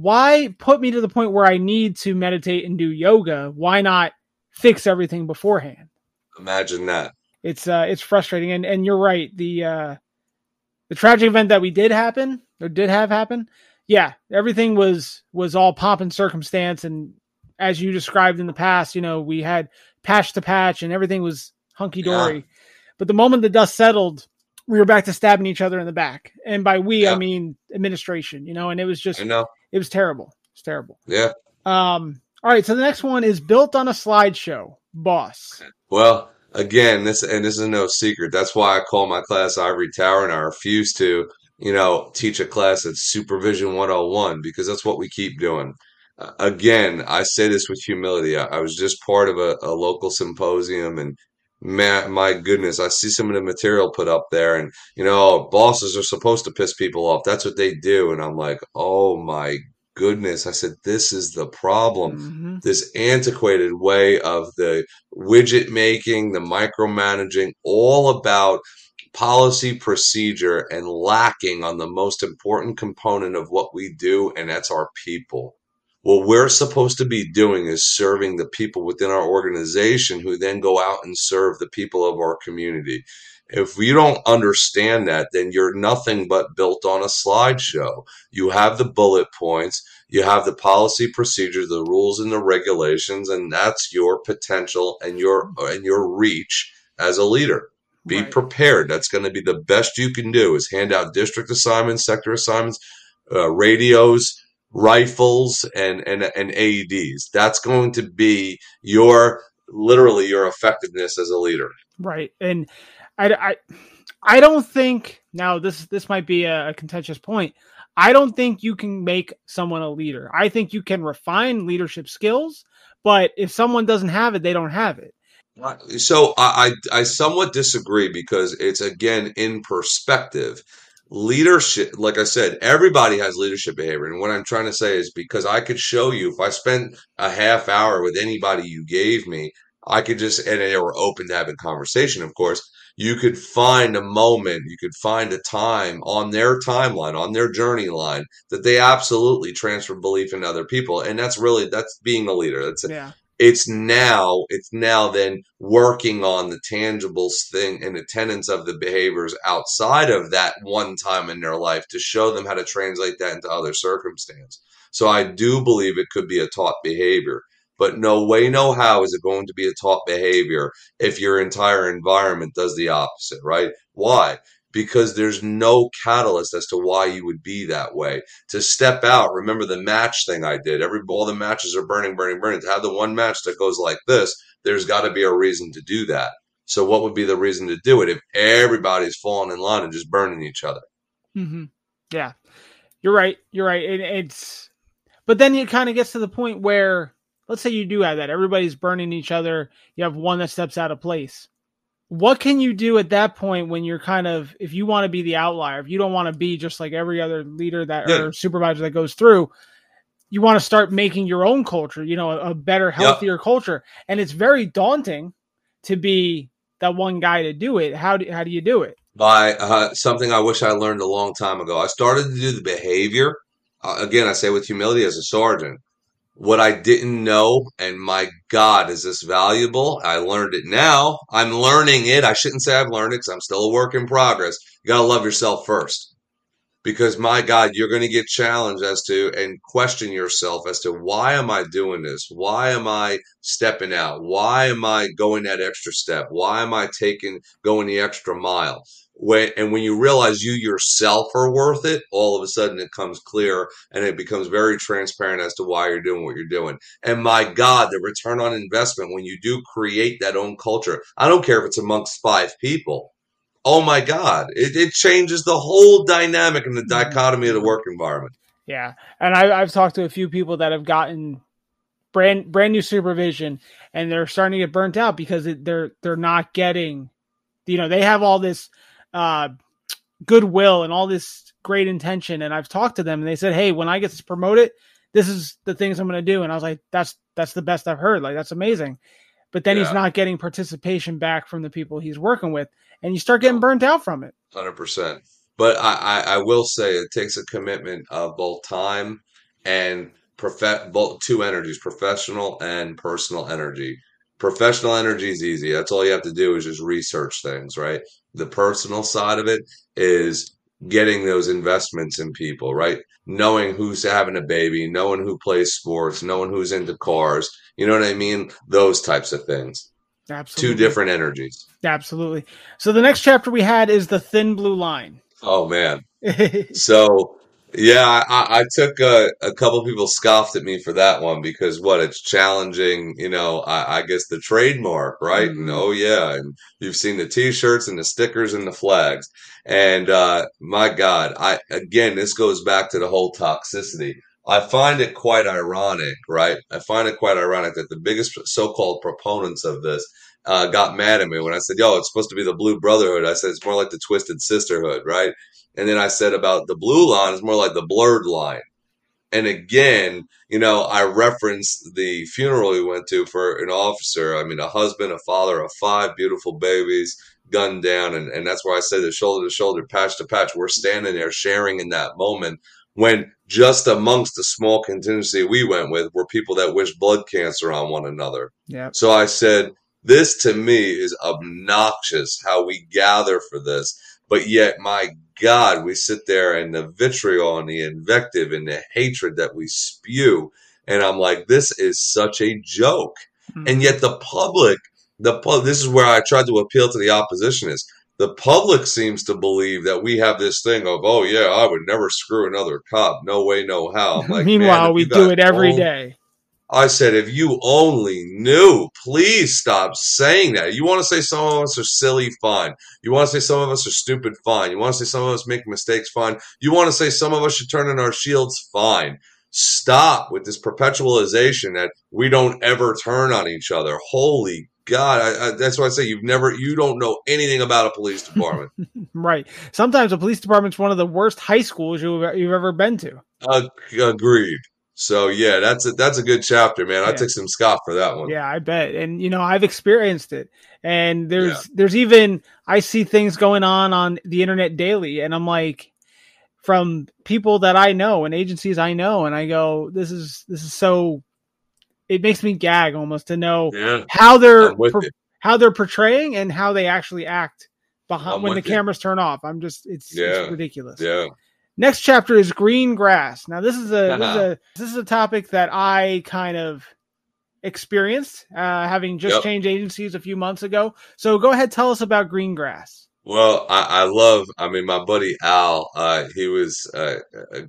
Why put me to the point where I need to meditate and do yoga? Why not fix everything beforehand? Imagine that. It's uh it's frustrating. And and you're right. The uh the tragic event that we did happen or did have happen, yeah, everything was was all pomp and circumstance and as you described in the past, you know, we had patch to patch and everything was hunky dory. But the moment the dust settled, we were back to stabbing each other in the back. And by we, I mean administration, you know, and it was just I know. It was terrible. It's terrible. Yeah. Um all right, so the next one is built on a slideshow. Boss. Well, again, this and this is no secret. That's why I call my class Ivory Tower, and I refuse to, you know, teach a class at Supervision 101 because that's what we keep doing. Uh, again, I say this with humility. I, I was just part of a, a local symposium, and man, my goodness, I see some of the material put up there, and you know, bosses are supposed to piss people off. That's what they do, and I'm like, oh my goodness. I said, this is the problem Mhm. this antiquated way of the widget making, the micromanaging, all about policy procedure and lacking on the most important component of what we do, and that's our people. What we're supposed to be doing is serving the people within our organization who then go out and serve the people of our community. If you don't understand that, then you're nothing but built on a slideshow. You have the bullet points, you have the policy procedures, the rules and the regulations, and that's your potential and your and your reach as a leader. Be Right. prepared. That's going to be the best you can do is hand out district assignments, sector assignments, uh, radios, rifles, and, and, and AEDs. That's going to be your, literally your effectiveness as a leader. Right. And I, I, I don't think now this this might be a, a contentious point. I don't think you can make someone a leader. I think you can refine leadership skills, but if someone doesn't have it, they don't have it. Uh, so I, I, I somewhat disagree because it's again in perspective. Leadership, like I said, everybody has leadership behavior. And what I'm trying to say is because I could show you if I spent a half hour with anybody you gave me, I could just, and they were open to having conversation, of course, you could find a moment, you could find a time on their timeline, on their journey line that they absolutely transfer belief in other people. And that's really, that's being a leader. That's Yeah. It's now it's now then working on the tangibles thing and the tenets of the behaviors outside of that one time in their life to show them how to translate that into other circumstance. So i do believe it could be a taught behavior but no way no how is it going to be a taught behavior if your entire environment does the opposite right? Why because there's no catalyst as to why you would be that way to step out. Remember the match thing I did. Every all the matches are burning, burning, burning. To have the one match that goes like this, there's got to be a reason to do that. So what would be the reason to do it if everybody's falling in line and just burning each other? hmm Yeah, you're right. You're right. It, it's, but then it kind of gets to the point where, let's say you do have that. Everybody's burning each other. You have one that steps out of place. What can you do at that point when you're kind of, if you want to be the outlier, if you don't want to be just like every other leader that Yeah. or supervisor that goes through, you want to start making your own culture, you know, a, a better, healthier culture. And it's very daunting to be that one guy to do it. How do, how do you do it? By uh, something I wish I learned a long time ago. I started to do the behavior. Uh, again, I say with humility as a sergeant. What I didn't know, and my God, is this valuable? I learned it now. I'm learning it. I shouldn't say I've learned it because I'm still a work in progress. You got to love yourself first. Because my God, you're going to get challenged as to and question yourself as to why am I doing this? Why am I stepping out? Why am I going that extra step? Why am I taking going the extra mile? When and when you realize you yourself are worth it, all of a sudden it comes clear and it becomes very transparent as to why you're doing what you're doing. And my God, the return on investment when you do create that own culture, I don't care if it's amongst five people. Oh my God, it, it changes the whole dynamic and the mm-hmm. dichotomy of the work environment. Yeah, and I, I've talked to a few people that have gotten brand brand new supervision, and they're starting to get burnt out because it, they're they're not getting, you know, they have all this uh, goodwill and all this great intention, and I've talked to them, and they said, "Hey, when I get promoted, this is the things I'm going to do," and I was like, "That's that's the best I've heard. Like that's amazing." But then he's not getting participation back from the people he's working with, and you start getting burnt out from it. Hundred percent. But I, I, I will say it takes a commitment of both time and prof- both two energies, professional and personal energy. Professional energy is easy. That's all you have to do is just research things, right? The personal side of it is getting those investments in people, right? Knowing who's having a baby, knowing who plays sports, knowing who's into cars. You know what I mean? Those types of things. Absolutely, Two different energies. Absolutely. So the next chapter we had is the thin blue line. Oh man. (laughs) So yeah, I, I took a, a couple people scoffed at me for that one because what it's challenging, you know, I, I guess the trademark, right? And Mhm. oh yeah, and you've seen the t-shirts and the stickers and the flags. And uh my God, I again this goes back to the whole toxicity. I find it quite ironic, right? I find it quite ironic that the biggest so-called proponents of this uh, got mad at me when I said, "Yo, it's supposed to be the Blue Brotherhood." I said it's more like the Twisted Sisterhood, right? And then I said about the blue line is more like the blurred line. And again, you know, I referenced the funeral we went to for an officer. I mean, a husband, a father of five beautiful babies, gunned down. And, and that's where I said the shoulder to shoulder, patch to patch. We're standing there sharing in that moment when just amongst the small contingency we went with were people that wished blood cancer on one another. yeah. So I said, This to me is obnoxious how we gather for this. But yet, my God, we sit there and the vitriol and the invective and the hatred that we spew. And I'm like, this is such a joke. Mm-hmm. And yet the public, the this is where I tried to appeal to the opposition is the public seems to believe that we have this thing of, oh yeah, I would never screw another cop. No way, no how. Like, (laughs) Meanwhile, man, we do it every day. I said, if you only knew, please stop saying that. You want to say some of us are silly, fine. You want to say some of us are stupid, fine. You want to say some of us make mistakes, fine. You want to say some of us should turn in our shields, fine. Stop with this perpetualization that we don't ever turn on each other. Holy God. I, I, that's why I say you've never, you don't know anything about a police (laughs) department. Right. Sometimes a police department's one of the worst high schools you've, you've ever been to. Ag- agreed. So yeah, that's a, that's a good chapter, man. I took some scot for that one. Yeah, I bet. And you know, I've experienced it. And there's there's even I see things going on on the internet daily and I'm like from people that I know and agencies I know and I go this is this is so it makes me gag almost to know Yeah. how they're I'm with por- you. how they're portraying and how they actually act behind I'm when the you. cameras turn off. I'm just it's, Yeah. it's ridiculous. Yeah. Next chapter is green grass. Now this is a this is Uh-huh. a this is a topic that I kind of experienced, uh, having just Yep. changed agencies a few months ago. So go ahead, tell us about green grass. Well, I, I love. I mean, my buddy Al. Uh, he was uh,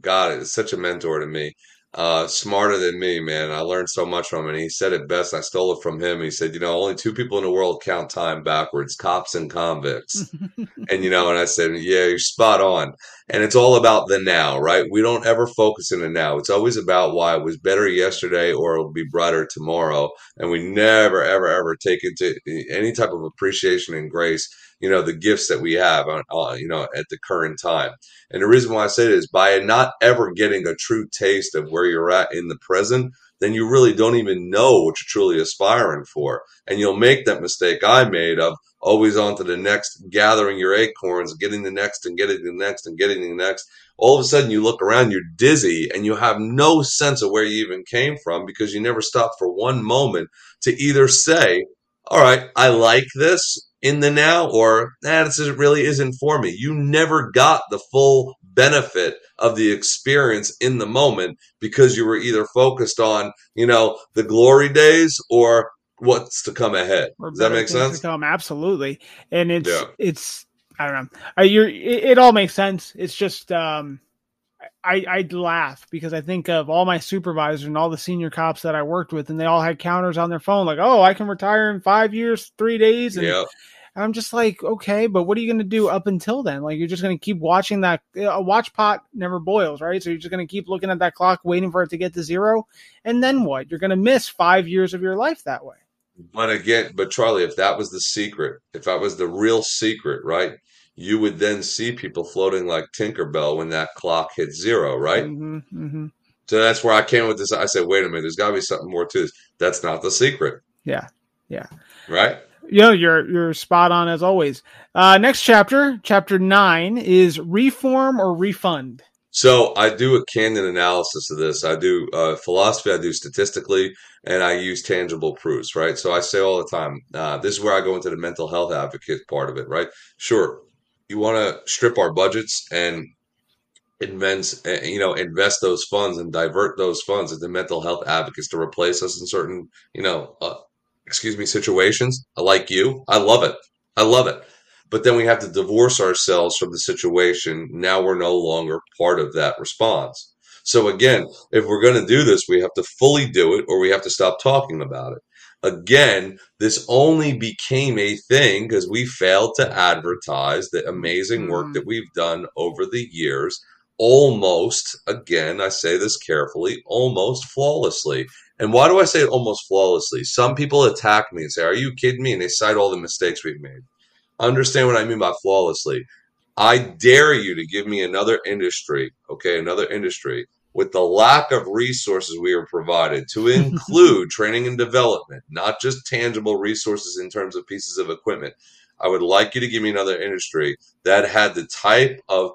God, is such a mentor to me. Uh, smarter than me, man. I learned so much from him. And he said it best. I stole it from him. He said, "You know, only two people in the world count time backwards: cops and convicts." (laughs) and you know, and I said, "Yeah, you're spot on." And it's all about the now, right? We don't ever focus in the now. It's always about why it was better yesterday or it'll be brighter tomorrow. And we never, ever, ever take into any type of appreciation and grace you know the gifts that we have on, on you know at the current time. And the reason why i say it is by not ever getting a true taste of where you're at in the present then you really don't even know what you're truly aspiring for. And you'll make that mistake i made of always on to the next gathering your acorns getting the next and getting the next and getting the next. All of a sudden you look around you're dizzy and you have no sense of where you even came from because you never stopped for one moment to either say all right, I like this in the now, or nah, this really isn't for me. You never got the full benefit of the experience in the moment because you were either focused on, you know, the glory days or what's to come ahead. Or Does that make sense? come. Absolutely, and it's Yeah. it's I don't know. Uh, you're it, it all makes sense. It's just um, I I'd laugh because I think of all my supervisors and all the senior cops that I worked with, and they all had counters on their phone like, oh, I can retire in five years, three days, and Yeah. I'm just like, okay, but what are you going to do up until then? Like, you're just going to keep watching that. Uh, a watch pot never boils, right? So you're just going to keep looking at that clock, waiting for it to get to zero, and then what? You're going to miss five years of your life that way. But again, but Charlie, if that was the secret, if that was the real secret, right? You would then see people floating like Tinkerbell when that clock hits zero, right? hmm hmm So that's where I came with this. I said, wait a minute, there's got to be something more to this. That's not the secret, Yeah, yeah. right? You know, you're you're spot on as always. Uh, next chapter, chapter nine, is reform or refund. So I do a candid analysis of this. I do uh, philosophy, I do statistically, and I use tangible proofs, right? So I say all the time, uh, this is where I go into the mental health advocate part of it, right? Sure, you want to strip our budgets and invest, uh, you know, invest those funds and divert those funds into mental health advocates to replace us in certain, you know, uh, excuse me, situations. I like you. I love it. I love it. But then we have to divorce ourselves from the situation. Now we're no longer part of that response. So again, if we're going to do this, we have to fully do it or we have to stop talking about it. Again, this only became a thing because we failed to advertise the amazing work Mm. that we've done over the years, almost, again, I say this carefully, almost flawlessly. And why do I say almost flawlessly? Some people attack me and say, Are you kidding me? And they cite all the mistakes we've made. Understand what I mean by flawlessly. I dare you to give me another industry, okay, another industry with the lack of resources we are provided to (laughs) include training and development, not just tangible resources in terms of pieces of equipment. I would like you to give me another industry that had the type of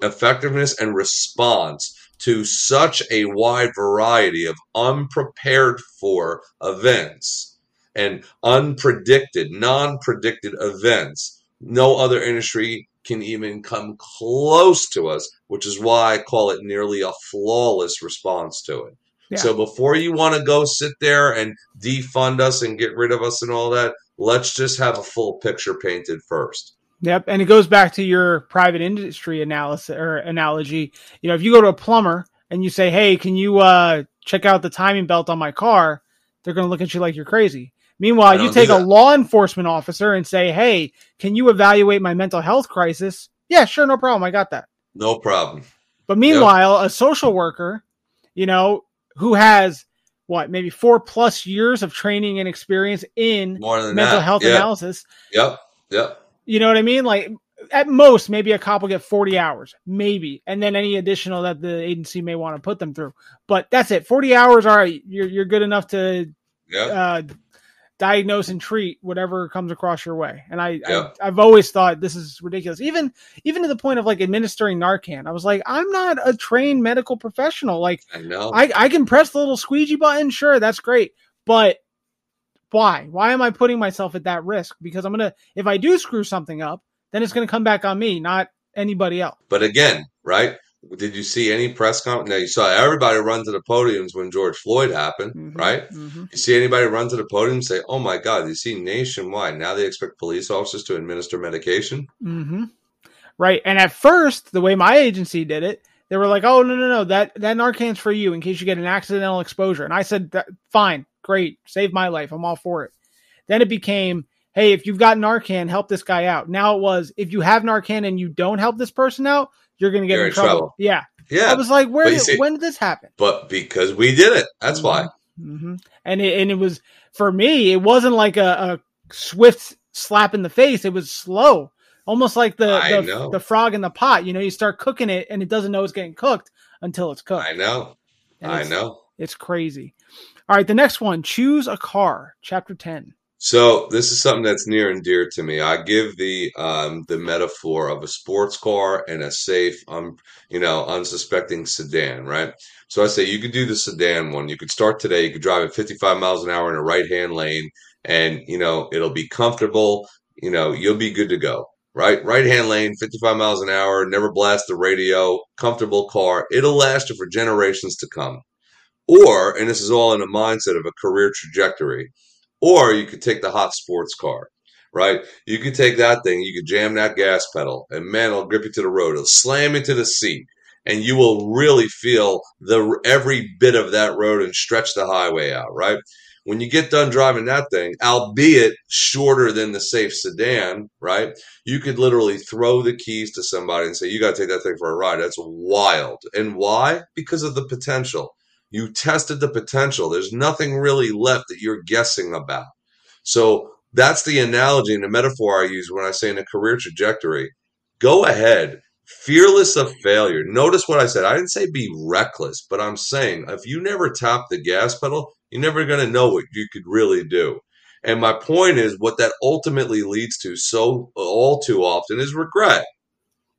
effectiveness and response to such a wide variety of unprepared for events and unpredicted, non-predicted events. No other industry can even come close to us, which is why I call it nearly a flawless response to it. Yeah. So before you want to go sit there and defund us and get rid of us and all that, let's just have a full picture painted first. Yep, and it goes back to your private industry analysis or analogy. You know, if you go to a plumber and you say, "Hey, can you uh, check out the timing belt on my car?" They're going to look at you like you're crazy. Meanwhile, you take a law enforcement officer and say, "Hey, can you evaluate my mental health crisis?" Yeah, sure, no problem. I got that. No problem. But meanwhile, a social worker, you know, who has what maybe four plus years of training and experience in mental that. health yeah. analysis, Yep. Yep. you know what I mean? Like at most, maybe a cop will get 40 hours, maybe, and then any additional that the agency may want to put them through. But that's it. 40 hours, all right, you're you're good enough to Yep. uh, diagnose and treat whatever comes across your way. And I, Yeah. I I've always thought this is ridiculous. Even even to the point of like administering Narcan. I was like, I'm not a trained medical professional. Like I know. I, I can press the little squeegee button, sure, that's great. But why? Why am I putting myself at that risk? Because I'm gonna if I do screw something up, then it's gonna come back on me, not anybody else. But again, right? Did you see any press conference? Now you saw everybody run to the podiums when George Floyd happened, Mhm, right? mhm. You see anybody run to the podium and say, "Oh my God!" You see nationwide now they expect police officers to administer medication. hmm Right. And at first, the way my agency did it, they were like, "Oh no, no, no, that that Narcan's for you in case you get an accidental exposure." And I said, "That- "Fine, great, save my life. I'm all for it." Then it became, "Hey, if you've got Narcan, help this guy out." Now it was, if you have Narcan and you don't help this person out, you're going to get in in trouble. trouble. Yeah. Yeah, I was like, "Where? Did, see- when did this happen?" but because we did it, that's why. hmm And it, and it was for me. It wasn't like a, a swift slap in the face. It was slow, almost like the the, the frog in the pot. You know, you start cooking it and it doesn't know it's getting cooked until it's cooked. I know. I know. It's crazy. All right, the next one. Choose a car. Chapter ten. So this is something that's near and dear to me. I give the um, the metaphor of a sports car and a safe, um, you know, unsuspecting sedan, right? So I say you could do the sedan one. You could start today. You could drive at 55 miles an hour in a right hand lane, and you know it'll be comfortable. You know you'll be good to go. Right, right hand lane, 55 miles an hour. Never blast the radio. Comfortable car. It'll last you for generations to come. Or, and this is all in the mindset of a career trajectory. Or you could take the hot sports car, right? You could take that thing, you could jam that gas pedal, and man, it'll grip you to the road. It'll slam into the seat, and you will really feel the every bit of that road and stretch the highway out, right? When you get done driving that thing, albeit shorter than the safe sedan, right? You could literally throw the keys to somebody and say, You got to take that thing for a ride. That's wild. And why? Because of the potential. You tested the potential. There's nothing really left that you're guessing about. So that's the analogy and the metaphor I use when I say in a career trajectory. Go ahead, fearless of failure. Notice what I said. I didn't say be reckless, but I'm saying if you never tap the gas pedal, you're never going to know what you could really do. And my point is what that ultimately leads to so all too often is regret.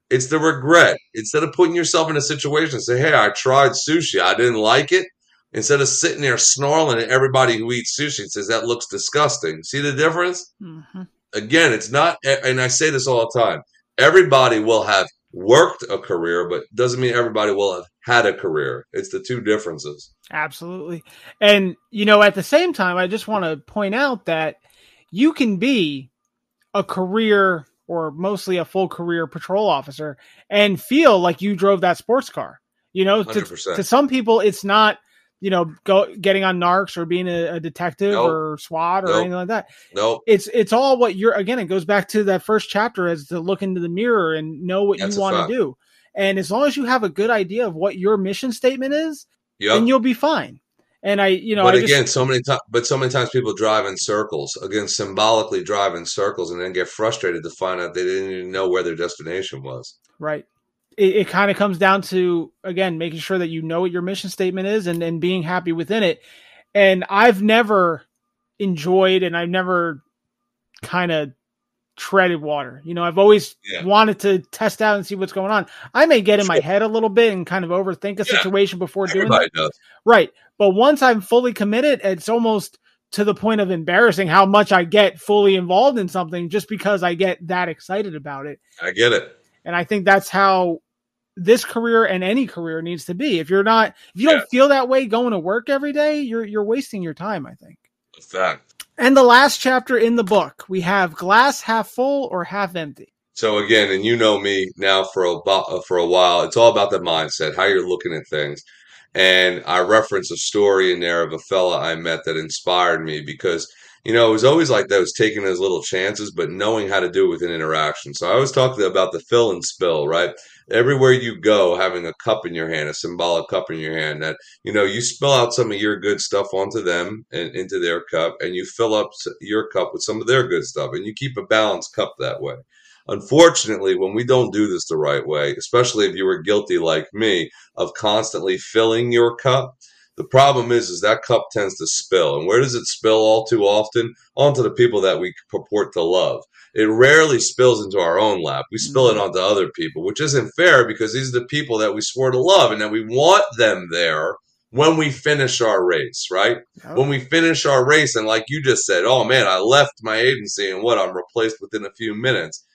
It's the regret. Instead of putting yourself in a situation and say, Hey, I tried sushi. I didn't like it. Instead of sitting there snarling at everybody who eats sushi and says, that looks disgusting. See the difference? Mm-hmm. Again, it's not, and I say this all the time. Everybody will have worked a career, but doesn't mean everybody will have had a career. It's the two differences. Absolutely. And, you know, at the same time, I just want to point out that you can be a career or mostly a full career patrol officer and feel like you drove that sports car. You know, to, to some people, it's not, you know, go getting on narcs or being a, a detective Nope. or SWAT or Nope. anything like that. Nope. It's it's all what you're. Again, it goes back to that first chapter as to look into the mirror and know what That's you want to do. And as long as you have a good idea of what your mission statement is, Yep. then you'll be fine. And I, you know, but I just, again, so many times, but so many times people drive in circles. Again, symbolically drive in circles, and then get frustrated to find out they didn't even know where their destination was. Right. It, it kind of comes down to again making sure that you know what your mission statement is and and being happy within it. And I've never enjoyed and I've never kind of treaded water. You know, I've always Yeah. wanted to test out and see what's going on. I may get in my head a little bit and kind of overthink a Yeah. situation before doing it. Right. But once I'm fully committed, it's almost to the point of embarrassing how much I get fully involved in something just because I get that excited about it. I get it. And I think that's how this career and any career needs to be. If you're not if you Yeah. don't feel that way going to work every day, you're you're wasting your time, I think. A fact. And the last chapter in the book, we have glass half full or half empty. So again, and you know me now for a uh, for a while. It's all about the mindset, how you're looking at things. And I reference a story in there of a fella I met that inspired me because you know it was always like that, was taking those little chances, but knowing how to do it with an interaction. So I always talk about the fill and spill, right? Everywhere you go, having a cup in your hand, a symbolic cup in your hand, that you know you spill out some of your good stuff onto them and into their cup, and you fill up your cup with some of their good stuff, and you keep a balanced cup that way. Unfortunately, when we don't do this the right way, especially if you were guilty like me of constantly filling your cup, the problem is is that cup tends to spill. And where does it spill all too often? Onto the people that we purport to love. It rarely spills into our own lap. We spill it mm-hmm. onto other people, which isn't fair because these are the people that we swore to love and that we want them there when we finish our race, right? When we finish our race, and like you just said, oh man, I left my agency and what? I'm replaced within a few minutes.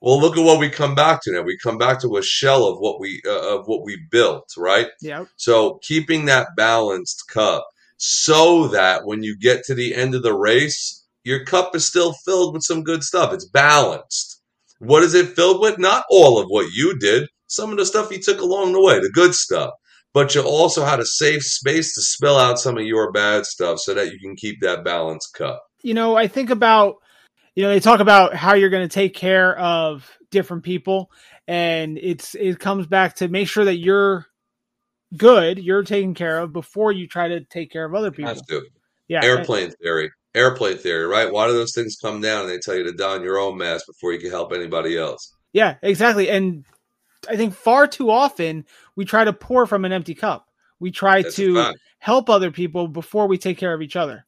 Well, look at what we come back to now. We come back to a shell of what we uh, of what we built, right? Yeah. So keeping that balanced cup so that when you get to the end of the race, your cup is still filled with some good stuff. It's balanced. What is it filled with? Not all of what you did. Some of the stuff you took along the way, the good stuff. But you also had a safe space to spill out some of your bad stuff so that you can keep that balanced cup. you know, I think about, you know, they talk about how you're going to take care of different people, and it's it comes back to make sure that you're good, you're taken care of before you try to take care of other people. Have to. Yeah, Airplane theory. Airplane theory, right? Why do those things come down and they tell you to don your own mask before you can help anybody else? yeah, exactly. And I think far too often we try to pour from an empty cup. We try That's to help other people before we take care of each other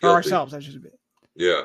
or ourselves. I should be. Yeah.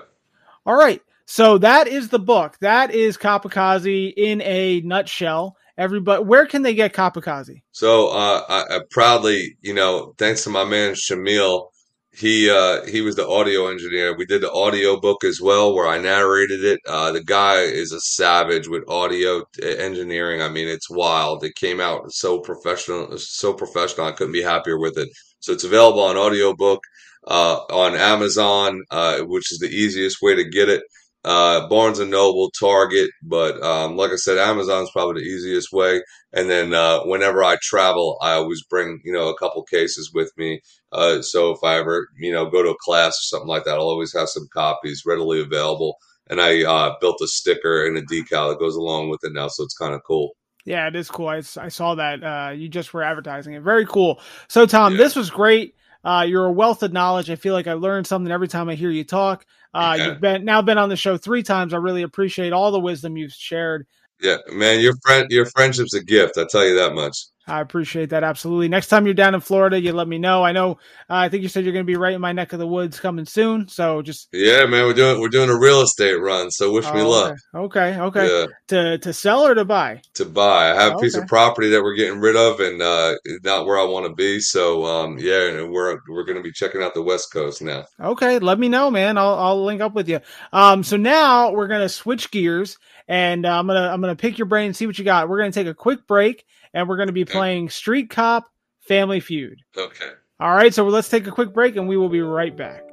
All right. So that is the book. That is Copikaze in a nutshell. Everybody, where can they get Copikaze? So uh, I, I proudly, you know, thanks to my man Shamil, he uh, he was the audio engineer. We did the audio book as well, where I narrated it. Uh, the guy is a savage with audio uh, engineering. I mean, it's wild. It came out so professional, so professional. I couldn't be happier with it. So it's available on audiobook uh, on Amazon, uh, which is the easiest way to get it. Uh, Barnes and Noble, Target, but um, like I said, Amazon's probably the easiest way. And then uh, whenever I travel, I always bring you know a couple cases with me. Uh, so if I ever you know go to a class or something like that, I'll always have some copies readily available. And I uh, built a sticker and a decal that goes along with it now, so it's kind of cool. Yeah, it is cool. I saw that. Uh, you just were advertising it. Very cool. So, Tom, Yeah. this was great. Uh, you're a wealth of knowledge. I feel like I learned something every time I hear you talk. Uh, Yeah. You've been now been on the show three times. I really appreciate all the wisdom you've shared. Yeah, man, your friend, your friendship's a gift. I tell you that much. I appreciate that absolutely. Next time you're down in Florida, you let me know. I know. Uh, I think you said you're going to be right in my neck of the woods coming soon. So just Yeah, man, we're doing we're doing a real estate run, so wish me Oh, luck. Okay, okay. Yeah, To to sell or to buy? to buy. I have a piece Okay. of property that we're getting rid of, and uh, not where I want to be. So, um, yeah, we're we're going to be checking out the West Coast now. Okay, let me know, man. I'll I'll link up with you. Um, so now we're gonna switch gears, and uh, I'm gonna I'm gonna pick your brain and see what you got. We're gonna take a quick break, and we're gonna be playing Street Cop Family Feud. Okay. All right, so let's take a quick break, and we will be right back.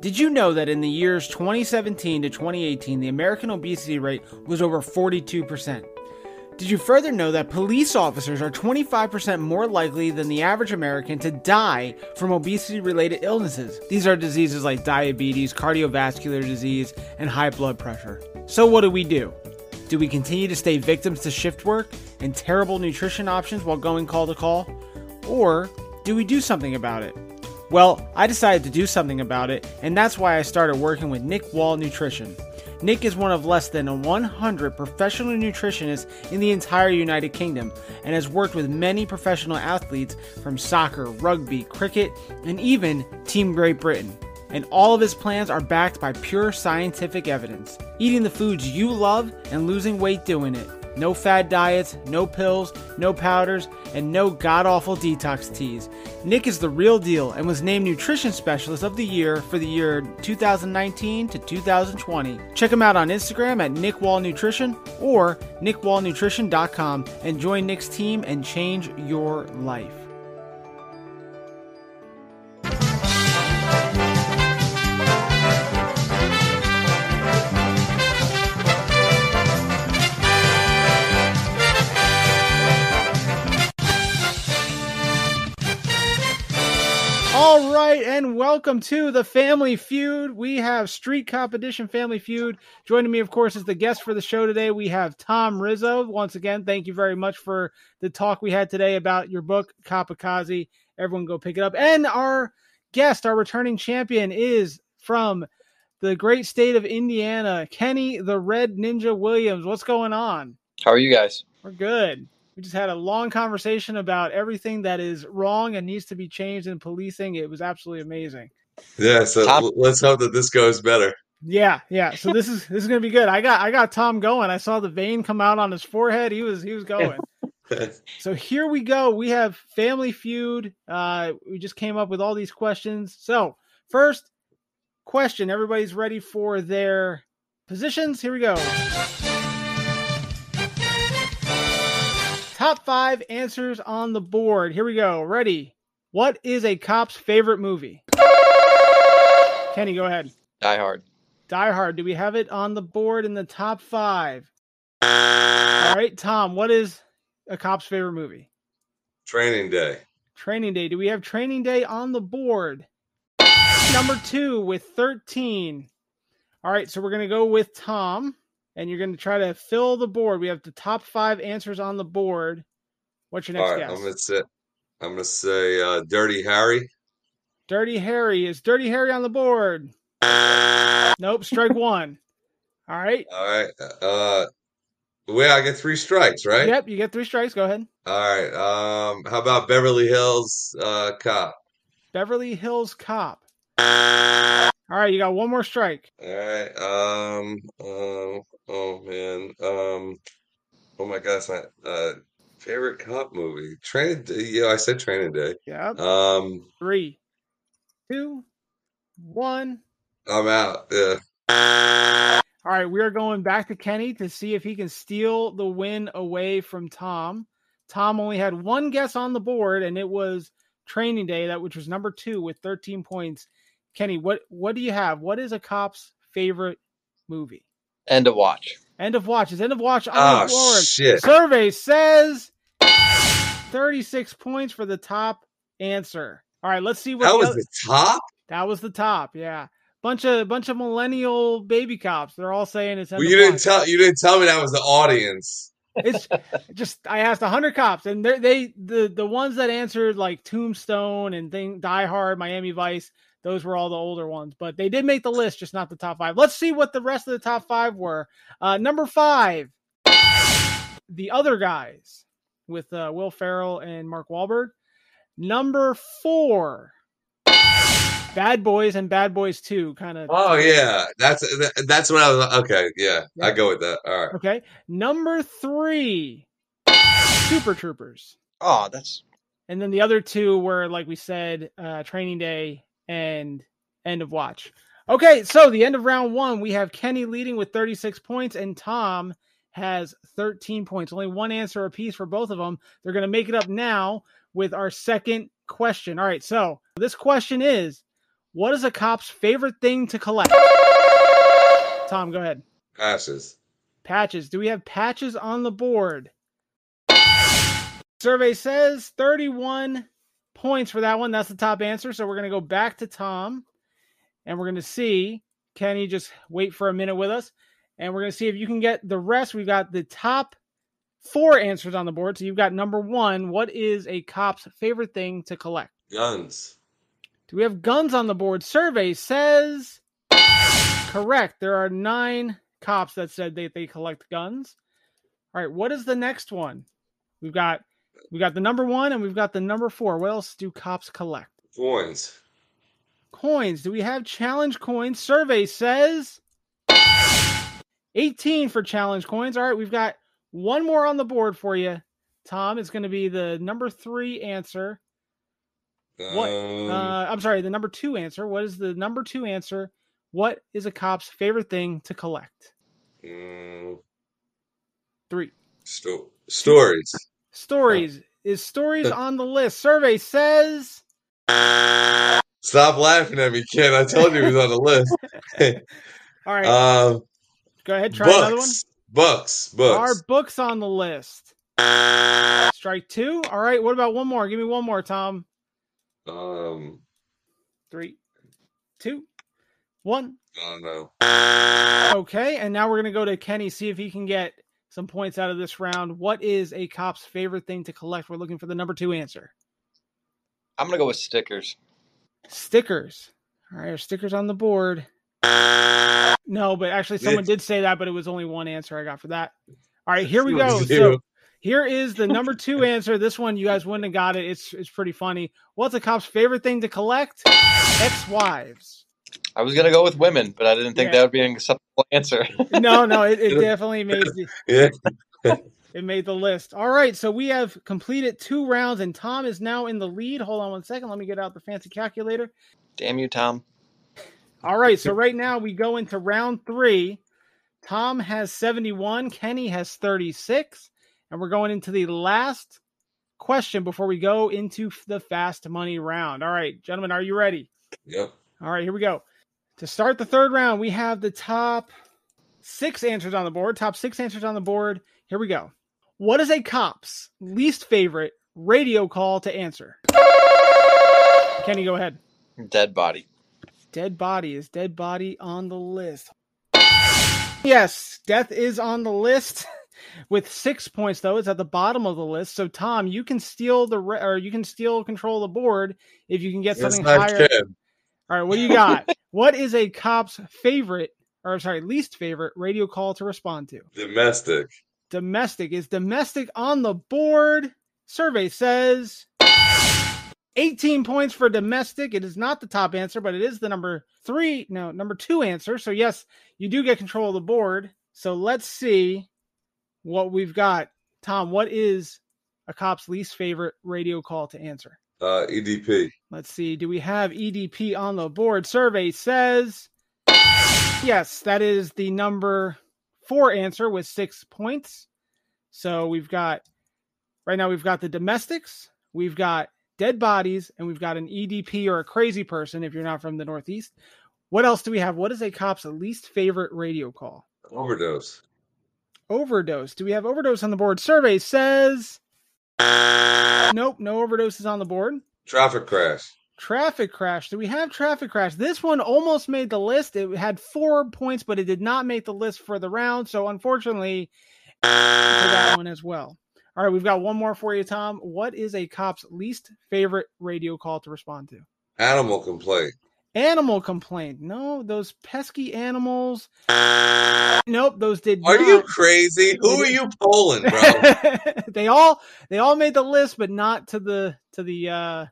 Did you know that in the years 2017 to 2018, the American obesity rate was over 42%? Did you further know that police officers are 25% more likely than the average American to die from obesity related illnesses? These are diseases like diabetes, cardiovascular disease, and high blood pressure. So, what do we do? Do we continue to stay victims to shift work and terrible nutrition options while going call to call? Or do we do something about it? Well, I decided to do something about it, and that's why I started working with Nick Wall Nutrition. Nick is one of less than 100 professional nutritionists in the entire United Kingdom and has worked with many professional athletes from soccer, rugby, cricket, and even Team Great Britain. And all of his plans are backed by pure scientific evidence. Eating the foods you love and losing weight doing it. No fad diets, no pills, no powders, and no god awful detox teas. Nick is the real deal and was named Nutrition Specialist of the Year for the year 2019 to 2020. Check him out on Instagram at Nick Wall Nutrition or nickwallnutrition.com and join Nick's team and change your life. Welcome to the Family Feud. We have Street Competition Family Feud. Joining me, of course, is the guest for the show today. We have Tom Rizzo. Once again, thank you very much for the talk we had today about your book, Copikaze. Everyone go pick it up. And our guest, our returning champion, is from the great state of Indiana, Kenny the Red Ninja Williams. What's going on? How are you guys? We're good. We just had a long conversation about everything that is wrong and needs to be changed in policing. It was absolutely amazing. Yeah, so Tom- l- let's hope that this goes better. Yeah, yeah. So this is this is gonna be good. I got I got Tom going. I saw the vein come out on his forehead. He was he was going. (laughs) so here we go. We have Family Feud. Uh, we just came up with all these questions. So first question. Everybody's ready for their positions. Here we go. Top five answers on the board. Here we go. Ready? What is a cop's favorite movie? Kenny, go ahead. Die Hard. Die Hard. Do we have it on the board in the top five? All right, Tom. What is a cop's favorite movie? Training day. Training Day. Do we have Training Day on the board? Number two with 13. All right, so we're going to go with Tom, and you're going to try to fill the board. We have the top five answers on the board. What's your next right, guess? I'm gonna say I'm gonna say uh, Dirty Harry. Dirty Harry. Is Dirty Harry on the board? Nope, strike (laughs) one. All right. All right. Uh, well, I get three strikes, right? Yep, you get three strikes. Go ahead. All right. Um, how about Beverly Hills uh, Cop? Beverly Hills Cop. All right, you got one more strike. All right. Um. Um. Oh man. Um. Oh my gosh. My uh favorite cop movie. Training Day. Yeah, I said Training Day. Yep. Um. Three, two, one. I'm out. Yeah. All right, we are going back to Kenny to see if he can steal the win away from Tom. Tom only had one guess on the board, and it was Training Day, that which was number two with 13 points. Kenny, what what do you have? What is a cop's favorite movie? End of watch. End of watch. Is end of watch on Oh the shit. Survey says 36 points for the top answer. All right, let's see what That was other- the top. that was the top. Yeah, bunch of bunch of millennial baby cops. They're all saying it's. Well, you didn't watch. tell. You didn't tell me that was the audience. It's (laughs) just I asked hundred cops, and they they the the ones that answered like Tombstone and thing Die Hard, Miami Vice. Those were all the older ones, but they did make the list, just not the top five. Let's see what the rest of the top five were. Uh, number five, the other guys with uh, Will Ferrell and Mark Wahlberg. Number four, Bad Boys and Bad Boys Two, kind of. Oh yeah, that's that's what I was. Okay, yeah, Yeah. I go with that. All right. Okay. Number three, Super Troopers. Oh, that's And then the other two were, like we said, uh, Training Day and End of Watch. Okay, so the end of round one, we have Kenny leading with 36 points, and Tom has 13 points. Only one answer apiece for both of them. They're going to make it up now with our second question. All right, so this question is What is a cop's favorite thing to collect? Tom, go ahead. Patches. Patches. Do we have patches on the board? Survey says 31 points for that one. That's the top answer. So we're going to go back to Tom and we're going to see. Kenny, just wait for a minute with us. And we're going to see if you can get the rest. We've got the top four answers on the board. So you've got number one. What is a cop's favorite thing to collect? Guns. Do we have guns on the board? Survey says correct. There are nine cops that said that they collect guns. All right, what is the next one? We've got we got the number one and we've got the number four. What else do cops collect? Coins. Coins. Do we have challenge coins? Survey says 18 for challenge coins. All right, we've got One more on the board for you, Tom. It's going to be the number three answer. What? Um, Uh, I'm sorry, the number two answer. What is the number two answer? What is a cop's favorite thing to collect? mm, Three. sto- stories. Stories. Is stories on the list? Survey says. Stop laughing at me, Ken. I told you he was on the list. (laughs) All right, um, go ahead. Try another one. books. Books. Books. Are books on the list? Strike two. All right. What about one more? Give me one more, Tom. Um, Three, two, one. I don't know. Okay. And now we're gonna go to Kenny. See if he can get some points out of this round. What is a cop's favorite thing to collect? We're looking for the number two answer. I'm gonna go with stickers. Stickers. All right. Are stickers on the board? No, but actually, someone did say that, but it was only one answer I got for that. All right, here we go. So here is the number (laughs) two answer. This one you guys wouldn't have got it. It's it's pretty funny. What's a cop's favorite thing to collect? Ex-wives. I was gonna go with women, but I didn't think Yeah. that would be an acceptable answer. (laughs) No, no, it, it (laughs) definitely made the, Yeah. (laughs) it made the list. All right, so we have completed two rounds, and Tom is now in the lead. Hold on one second. Let me get out the fancy calculator. Damn you, Tom. All right, so right now we go into round three. Tom has 71, Kenny has 36, and we're going into the last question before we go into the fast money round. All right, gentlemen, are you ready? Yep. All right, here we go. To start the third round, we have the top six answers on the board. Top six answers on the board. Here we go. What is a cop's least favorite radio call to answer? Kenny, go ahead. Dead body. Dead body is dead body on the list. Yes, death is on the list (laughs) with six points though. It's at the bottom of the list. So Tom, you can steal the re- or you can steal control of the board if you can get Yes, something I higher. can. All right, what do you got? (laughs) what is a cop's favorite or I'm sorry, least favorite radio call to respond to? Domestic. Domestic is domestic on the board. Survey says 18 points for domestic. It is not the top answer, but it is the number three, no, number two answer. So, yes, you do get control of the board. So, let's see what we've got. Tom, what is a cop's least favorite radio call to answer? Uh, EDP. Let's see. Do we have EDP on the board? Survey says yes, that is the number four answer with six points. So we've got right now we've got the domestics, we've got dead bodies, and we've got an EDP or a crazy person if you're not from the Northeast. What else do we have? What is a cop's least favorite radio call? Overdose. Overdose. Do we have overdose on the board? Survey says nope, no overdoses on the board. Traffic crash. Traffic crash. Do we have traffic crash? This one almost made the list. It had four points, but it did not make the list for the round. So unfortunately, that one as well. All right, we've got one more for you, Tom. What is a cop's least favorite radio call to respond to? Animal complaint. Animal complaint. No, those pesky animals. Nope, those did Are not. you crazy? Who are you polling, bro? (laughs) they all they all made the list, but not to the to the uh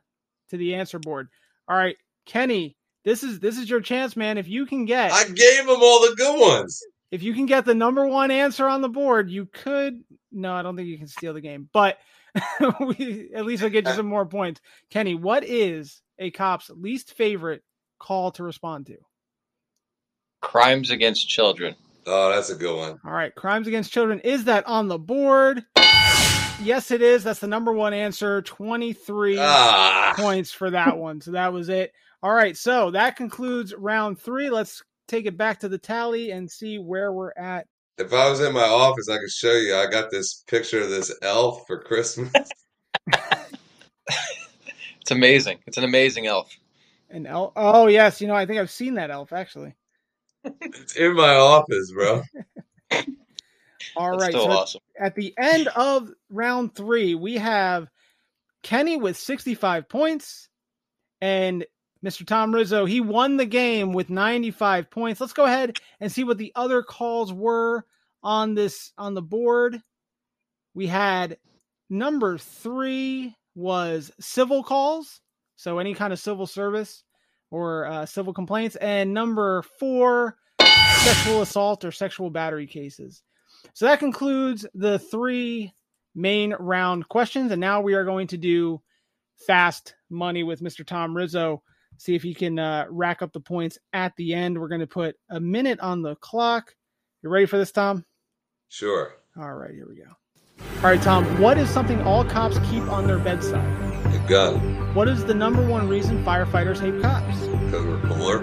to the answer board. All right, Kenny, this is this is your chance, man. If you can get I gave them all the good ones. if you can get the number one answer on the board, you could. No, I don't think you can steal the game, but (laughs) we, at least I'll get you some more points. Kenny, what is a cop's least favorite call to respond to? Crimes against children. Oh, that's a good one. All right, crimes against children. Is that on the board? Yes, it is. That's the number one answer. 23 Ah, points for that one. So that was it. All right, so that concludes round three. Let's take it back to the tally and see where we're at. if I was in my office, I could show you. I got this picture of this elf for Christmas. (laughs) It's amazing. It's an amazing elf. An elf. Oh yes, you know I think I've seen that elf actually. It's in my office, bro. (laughs) All That's right, still so awesome. at the end of round three, we have Kenny with 65 points and Mr. Tom Rizzo. He won the game with 95 points. Let's go ahead and see what the other calls were on this on the board. We had number three was civil calls, so any kind of civil service or uh, civil complaints, and number four, sexual assault or sexual battery cases. So that concludes the three main round questions. And now we are going to do fast money with Mr. Tom Rizzo. See if he can uh, rack up the points at the end. We're going to put a minute on the clock. You ready for this, Tom? Sure. All right, here we go. All right, Tom, what is something all cops keep on their bedside? Gun. What is the number one reason firefighters hate cops? Because we're cooler.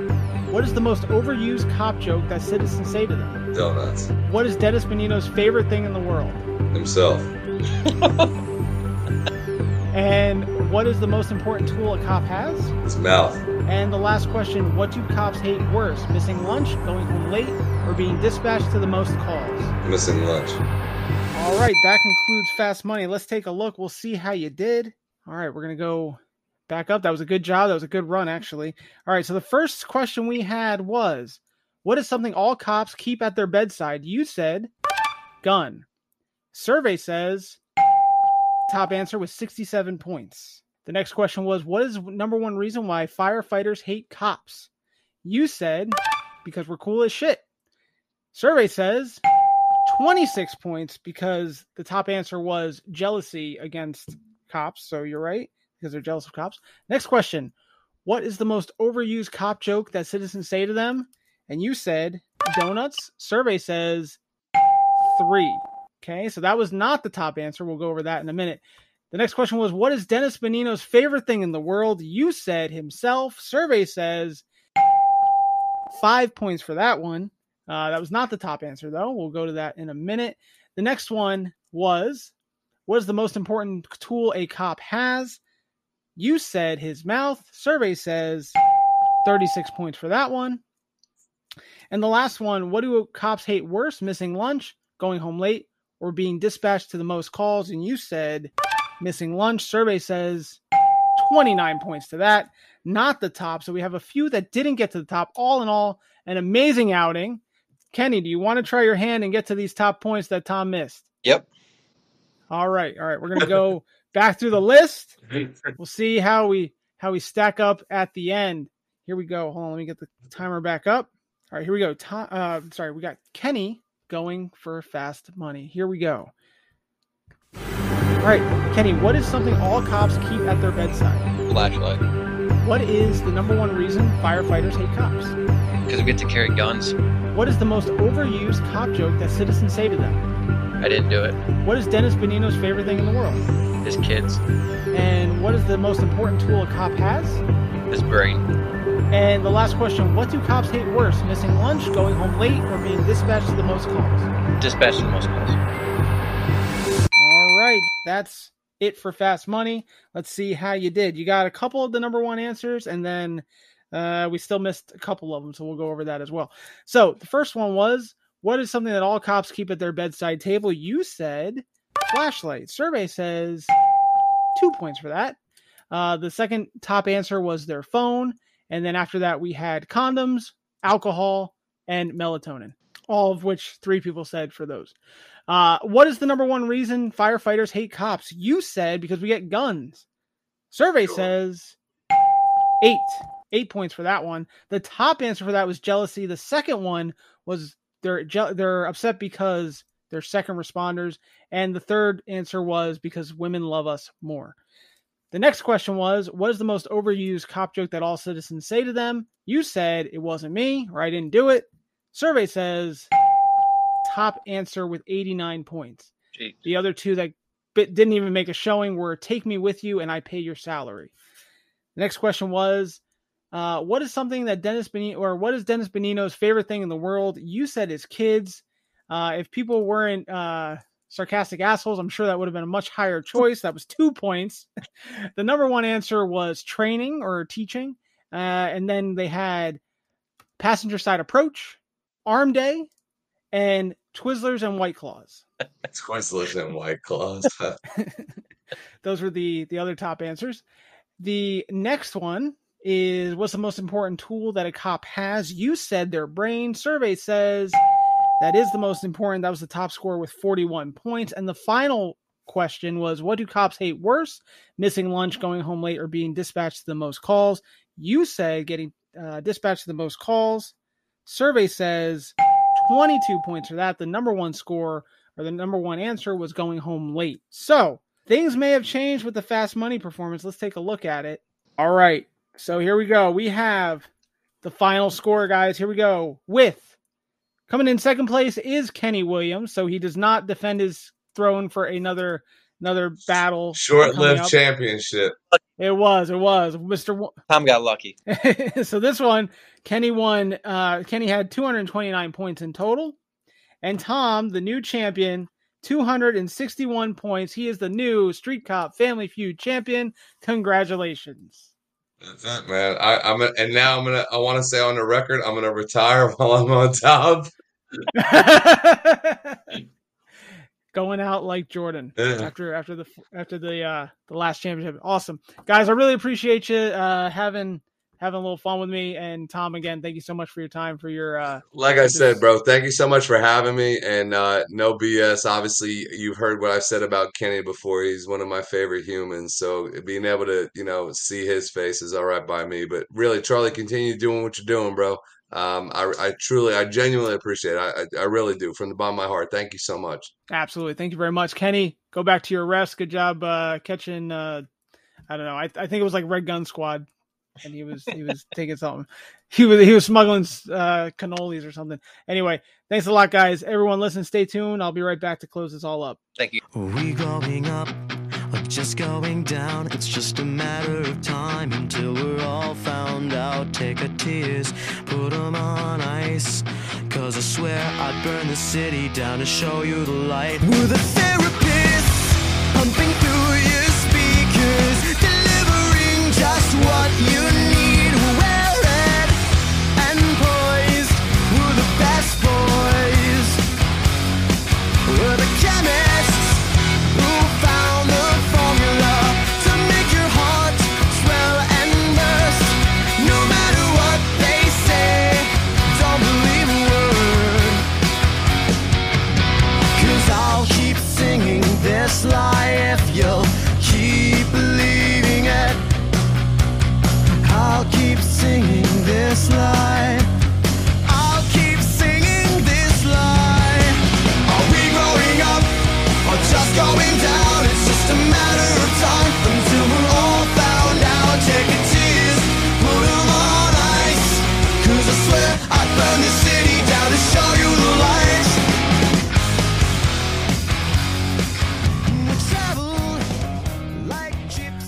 What is the most overused cop joke that citizens say to them? Donuts. What is Dennis Benigno's favorite thing in the world? Himself. (laughs) And what is the most important tool a cop has? His mouth. And the last question What do cops hate worse, missing lunch, going home late, or being dispatched to the most calls? Missing lunch. All right, that concludes Fast Money. Let's take a look. We'll see how you did. All right, we're going to go back up. That was a good job. That was a good run, actually. All right, so the first question we had was What is something all cops keep at their bedside? You said gun. Survey says top answer was 67 points. The next question was What is number one reason why firefighters hate cops? You said because we're cool as shit. Survey says 26 points because the top answer was jealousy against cops. So you're right because they're jealous of cops. Next question What is the most overused cop joke that citizens say to them? And you said donuts. Survey says three. Okay, so that was not the top answer. We'll go over that in a minute. The next question was What is Dennis Benigno's favorite thing in the world? You said himself. Survey says five points for that one. Uh, that was not the top answer, though. We'll go to that in a minute. The next one was What is the most important tool a cop has? You said his mouth. Survey says 36 points for that one. And the last one What do cops hate worse? Missing lunch, going home late, or being dispatched to the most calls? And you said missing lunch. Survey says 29 points to that. Not the top. So we have a few that didn't get to the top. All in all, an amazing outing. Kenny, do you want to try your hand and get to these top points that Tom missed? Yep. All right. All right. We're going to go (laughs) back through the list. We'll see how we how we stack up at the end. Here we go. Hold on, let me get the timer back up. All right, here we go. Tom, uh, sorry, we got Kenny going for fast money. Here we go. All right, Kenny, what is something all cops keep at their bedside? Flashlight. What is the number one reason firefighters hate cops? Because we get to carry guns. What is the most overused cop joke that citizens say to them? I didn't do it. What is Dennis Benigno's favorite thing in the world? His kids. And what is the most important tool a cop has? His brain. And the last question What do cops hate worse, missing lunch, going home late, or being dispatched to the most calls? Dispatched to the most calls. All right, that's it for Fast Money. Let's see how you did. You got a couple of the number one answers, and then uh, we still missed a couple of them, so we'll go over that as well. So the first one was What is something that all cops keep at their bedside table? You said flashlight. Survey says two points for that. Uh, the second top answer was their phone. And then after that, we had condoms, alcohol, and melatonin, all of which three people said for those. Uh, what is the number one reason firefighters hate cops? You said because we get guns. Survey says eight. Eight points for that one. The top answer for that was jealousy. The second one was they're they're upset because they're second responders, and the third answer was because women love us more. The next question was, what is the most overused cop joke that all citizens say to them? You said it wasn't me, or I didn't do it. Survey says top answer with 89 points. Jeez. The other two that didn't even make a showing were take me with you and I pay your salary. The next question was, uh, what is something that Dennis Benigno, or what is Dennis Benigno's favorite thing in the world? You said his kids. Uh, if people weren't uh, sarcastic assholes, I'm sure that would have been a much higher (laughs) choice. That was two points. (laughs) the number one answer was training or teaching. Uh, and then they had passenger side approach, arm day, and Twizzlers and White Claws. (laughs) Twizzlers and White Claws. Those were the the other top answers. The next one is what's the most important tool that a cop has? You said their brain. Survey says that is the most important. That was the top score with 41 points. And the final question was what do cops hate worse? Missing lunch, going home late, or being dispatched to the most calls? You said getting uh, dispatched to the most calls. Survey says 22 points for that. The number one score or the number one answer was going home late. So things may have changed with the fast money performance. Let's take a look at it. All right. So here we go. We have the final score, guys. Here we go. With coming in second place is Kenny Williams. So he does not defend his throne for another another battle. Short lived championship. It was. It was. Mr. Wa- Tom got lucky. (laughs) so this one, Kenny won. Uh, Kenny had 229 points in total, and Tom, the new champion, 261 points. He is the new Street Cop Family Feud champion. Congratulations! That's it, man. I, I'm gonna, and now I'm gonna. I want to say on the record, I'm gonna retire (laughs) while I'm on top. (laughs) Going out like Jordan Yeah. after after the after the uh the last championship. Awesome, guys. I really appreciate you uh having having a little fun with me. And Tom, again, thank you so much for your time for your uh Like I said, bro, thank you so much for having me. And uh, no BS. Obviously, you've heard what I've said about Kenny before. He's one of my favorite humans. So being able to, you know, see his face is all right by me. But really, Charlie, continue doing what you're doing, bro. Um, I, I truly, I genuinely appreciate it. I, I, really do from the bottom of my heart. Thank you so much. Absolutely. Thank you very much. Kenny, go back to your rest. Good job uh catching uh I don't know. I I think it was like Red Gun Squad and he was he was taking something. He was he was smuggling uh cannolis or something. Anyway, thanks a lot guys. Everyone listen, stay tuned. I'll be right back to close this all up. Thank you. Are we going up or just going down? It's just a matter of time until we're all found out. Take our tears, put them on ice. Cause I swear I'd burn the city down to show you the light. We're the therapists, pumping through your speakers, delivering just what you need.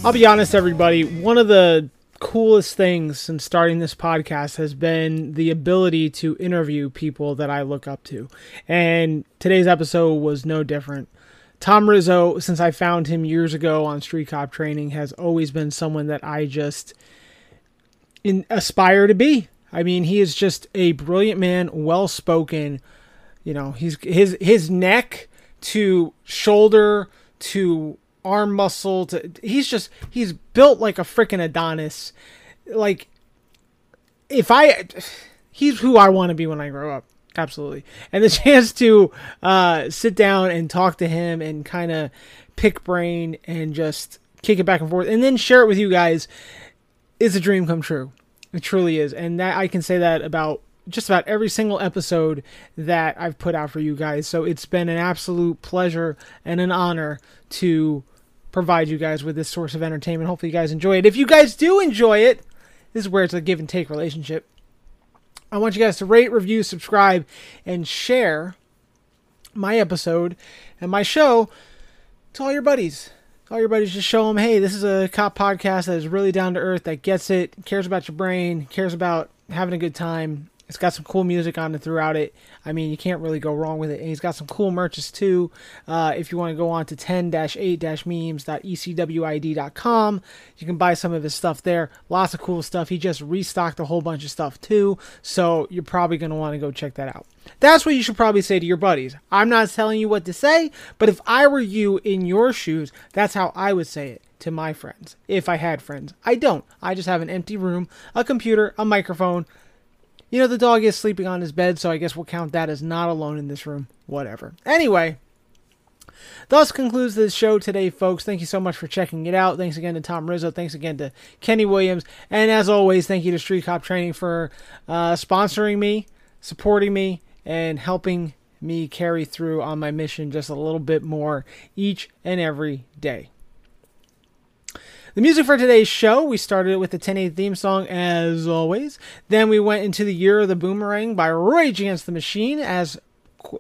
I'll be honest, everybody. One of the coolest things since starting this podcast has been the ability to interview people that I look up to. And today's episode was no different. Tom Rizzo, since I found him years ago on Street Cop Training, has always been someone that I just in, aspire to be. I mean, he is just a brilliant man, well spoken. You know, he's his his neck to shoulder to arm muscle to he's just he's built like a freaking Adonis. Like if I he's who I want to be when I grow up. Absolutely. And the (laughs) chance to uh, sit down and talk to him and kind of pick brain and just kick it back and forth and then share it with you guys is a dream come true. It truly is. And that I can say that about just about every single episode that I've put out for you guys. So it's been an absolute pleasure and an honor to provide you guys with this source of entertainment. Hopefully you guys enjoy it. If you guys do enjoy it, this is where it's a give and take relationship. I want you guys to rate, review, subscribe, and share my episode and my show to all your buddies. All your buddies just show them, hey, this is a cop podcast that is really down to earth, that gets it, cares about your brain, cares about having a good time. It's got some cool music on it throughout it. I mean, you can't really go wrong with it. And he's got some cool merches too. Uh, if you want to go on to 10-8-memes.ecwid.com, you can buy some of his stuff there. Lots of cool stuff. He just restocked a whole bunch of stuff too. So you're probably going to want to go check that out. That's what you should probably say to your buddies. I'm not telling you what to say, but if I were you in your shoes, that's how I would say it to my friends. If I had friends, I don't. I just have an empty room, a computer, a microphone. You know, the dog is sleeping on his bed, so I guess we'll count that as not alone in this room. Whatever. Anyway, thus concludes this show today, folks. Thank you so much for checking it out. Thanks again to Tom Rizzo. Thanks again to Kenny Williams. And as always, thank you to Street Cop Training for uh, sponsoring me, supporting me, and helping me carry through on my mission just a little bit more each and every day. The music for today's show, we started it with the 10 theme song as always. Then we went into the Year of the Boomerang by Rage Against the Machine as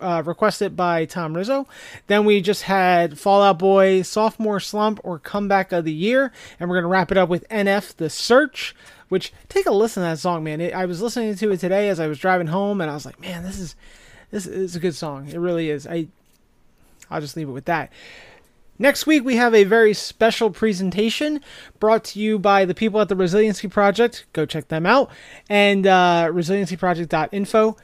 uh, requested by Tom Rizzo. Then we just had Fallout Boy, Sophomore Slump, or Comeback of the Year. And we're going to wrap it up with NF The Search, which take a listen to that song, man. It, I was listening to it today as I was driving home, and I was like, man, this is this is a good song. It really is. I I'll just leave it with that. Next week, we have a very special presentation brought to you by the people at the Resiliency Project. Go check them out. And uh, resiliencyproject.info.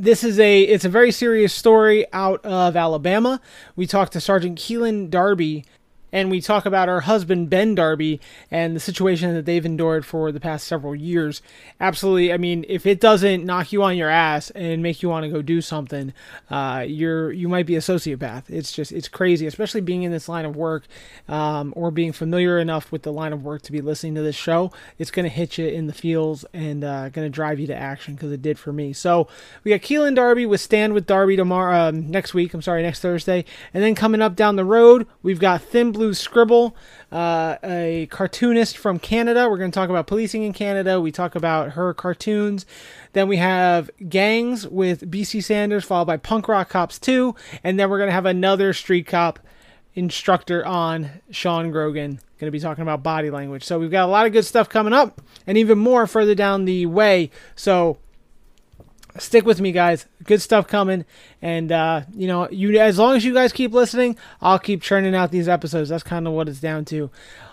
This is a it's a very serious story out of Alabama. We talked to Sergeant Keelan Darby and we talk about her husband Ben Darby and the situation that they've endured for the past several years. Absolutely, I mean, if it doesn't knock you on your ass and make you want to go do something, uh, you're you might be a sociopath. It's just it's crazy, especially being in this line of work um, or being familiar enough with the line of work to be listening to this show. It's going to hit you in the feels and uh, going to drive you to action because it did for me. So we got Keelan Darby with Stand with Darby tomorrow, um, next week. I'm sorry, next Thursday, and then coming up down the road, we've got Thin Blue Scribble, uh, a cartoonist from Canada. We're going to talk about policing in Canada. We talk about her cartoons. Then we have Gangs with BC Sanders, followed by Punk Rock Cops 2. And then we're going to have another street cop instructor on, Sean Grogan. Going to be talking about body language. So we've got a lot of good stuff coming up and even more further down the way. So stick with me guys. Good stuff coming. And uh, you know you as long as you guys keep listening i'll keep churning out these episodes. That's kind of what it's down to.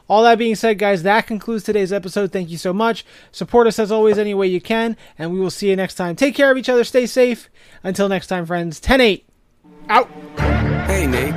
All that being said guys that concludes today's episode. Thank you so much. Support us as always any way you can and we will see you next time. Take care of each other. Stay safe. Until next time friends. 10-8 out. Hey Nate,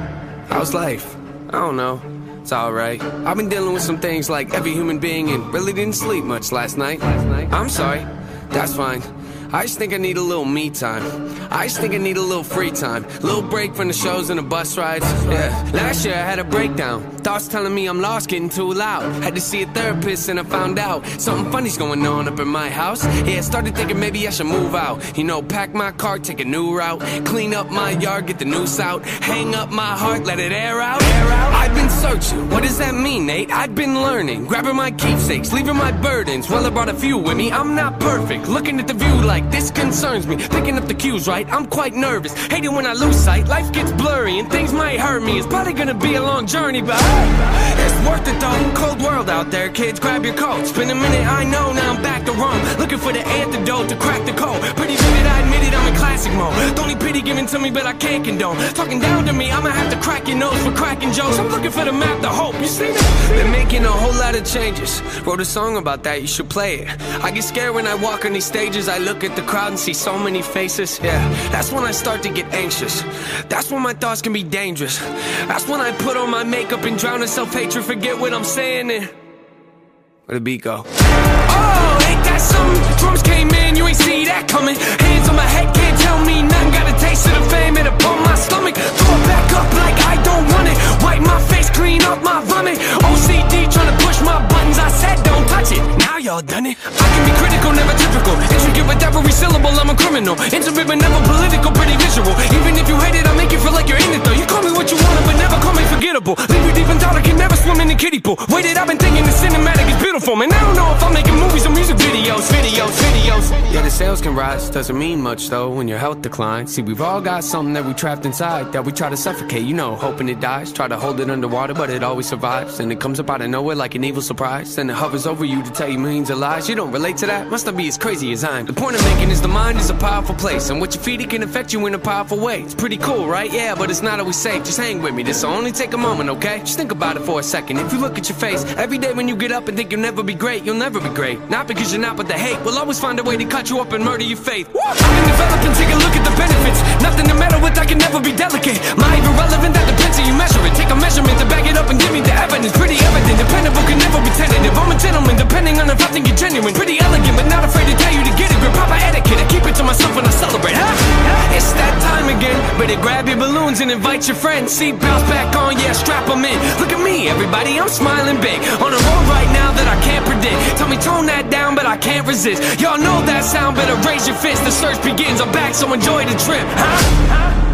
how's life? I don't know. It's alright. I've been dealing with some things like every human being and really didn't sleep much last night. I'm sorry. That's fine. I just think I need a little me time. I just think I need a little free time. Little break from the shows and the bus rides. Yeah. Last year I had a breakdown. Thoughts telling me I'm lost, getting too loud. Had to see a therapist and I found out something funny's going on up in my house. Yeah, started thinking maybe I should move out. You know, pack my car, take a new route. Clean up my yard, get the noose out. Hang up my heart, let it air out. Air out. I've been searching. What does that mean, Nate? I've been learning. Grabbing my keepsakes, leaving my burdens. Well, I brought a few with me. I'm not perfect. Looking at the view like this concerns me. Picking up the cues, right? I'm quite nervous. Hate it when I lose sight. Life gets blurry and things might hurt me. It's probably gonna be a long journey, but hey, it's worth it though. Cold world out there, kids. Grab your coats. Been a minute, I know. Now I'm back to Rome. Looking for the antidote to crack the code. Pretty I'm in classic mode. Don't need pity given to me, but I can't condone. Talking down to me, I'ma have to crack your nose for cracking jokes. I'm looking for the map to hope. You see me? Been making a whole lot of changes. Wrote a song about that. You should play it. I get scared when I walk on these stages. I look at the crowd and see so many faces. Yeah, that's when I start to get anxious. That's when my thoughts can be dangerous. That's when I put on my makeup and drown in self hatred. Forget what I'm saying. And where the beat go? Ain't something? Drums came in, you ain't see that coming. Hands on my head, can't tell me nothing. Got a taste of the fame, it upon my stomach. Throw it back up like I don't want it. Wipe my face, clean up my vomit. OCD trying to push my buttons. I said don't touch it. Now y'all done it. I can be critical, never typical. Intricate with every syllable, I'm a criminal. Intimate but never political, pretty visual. Even if you hate it, I make you feel like you're in it though. You call me what you want, but never call me forgettable. Leave you deep in thought, I can never swim in the kiddie pool. Waited, I've been thinking the cinematic is beautiful, man. I don't know if I'm making movies or music videos, videos, videos. Yeah, the sales can rise, doesn't mean much though when your health declines. See, we've all got something that we trapped inside that we try to suffocate, you know, hoping it dies. Try to hold it underwater, but it always survives. And it comes up out of nowhere like an evil surprise. Then it hovers over you to tell you millions of lies. You don't relate to that? Must not be as crazy as I'm. The point I'm making is the mind is a powerful place, and what you feed it can affect you in a powerful way. It's pretty cool, right? Yeah, but it's not always safe. Just hang with me. This will only take a moment, okay? Just think about it for a second. If you look at your face every day when you get up and think you'll never be great, you'll never be great. Not because you're not, but the hate will always find a way to cut you up and murder your faith. I've been developing, take a look at the benefits. Nothing to meddle with, I can never be delicate. My irrelevant, that depends how you measure it. Take a measurement to back it up and give me the evidence. Pretty evident, dependable never be tentative. I'm a gentleman, depending on if I think you're genuine. Pretty elegant, but not afraid to tell you to get it. Grip proper etiquette, I keep it to myself when I celebrate. Huh? It's that time again. Better grab your balloons and invite your friends. Seatbelts back on, yeah, strap them in. Look at me, everybody, I'm smiling big. On a road right now that I I can't predict. Tell me tone that down, but I can't resist. Y'all know that sound, better raise your fist. The search begins. I'm back, so enjoy the trip. Huh? huh?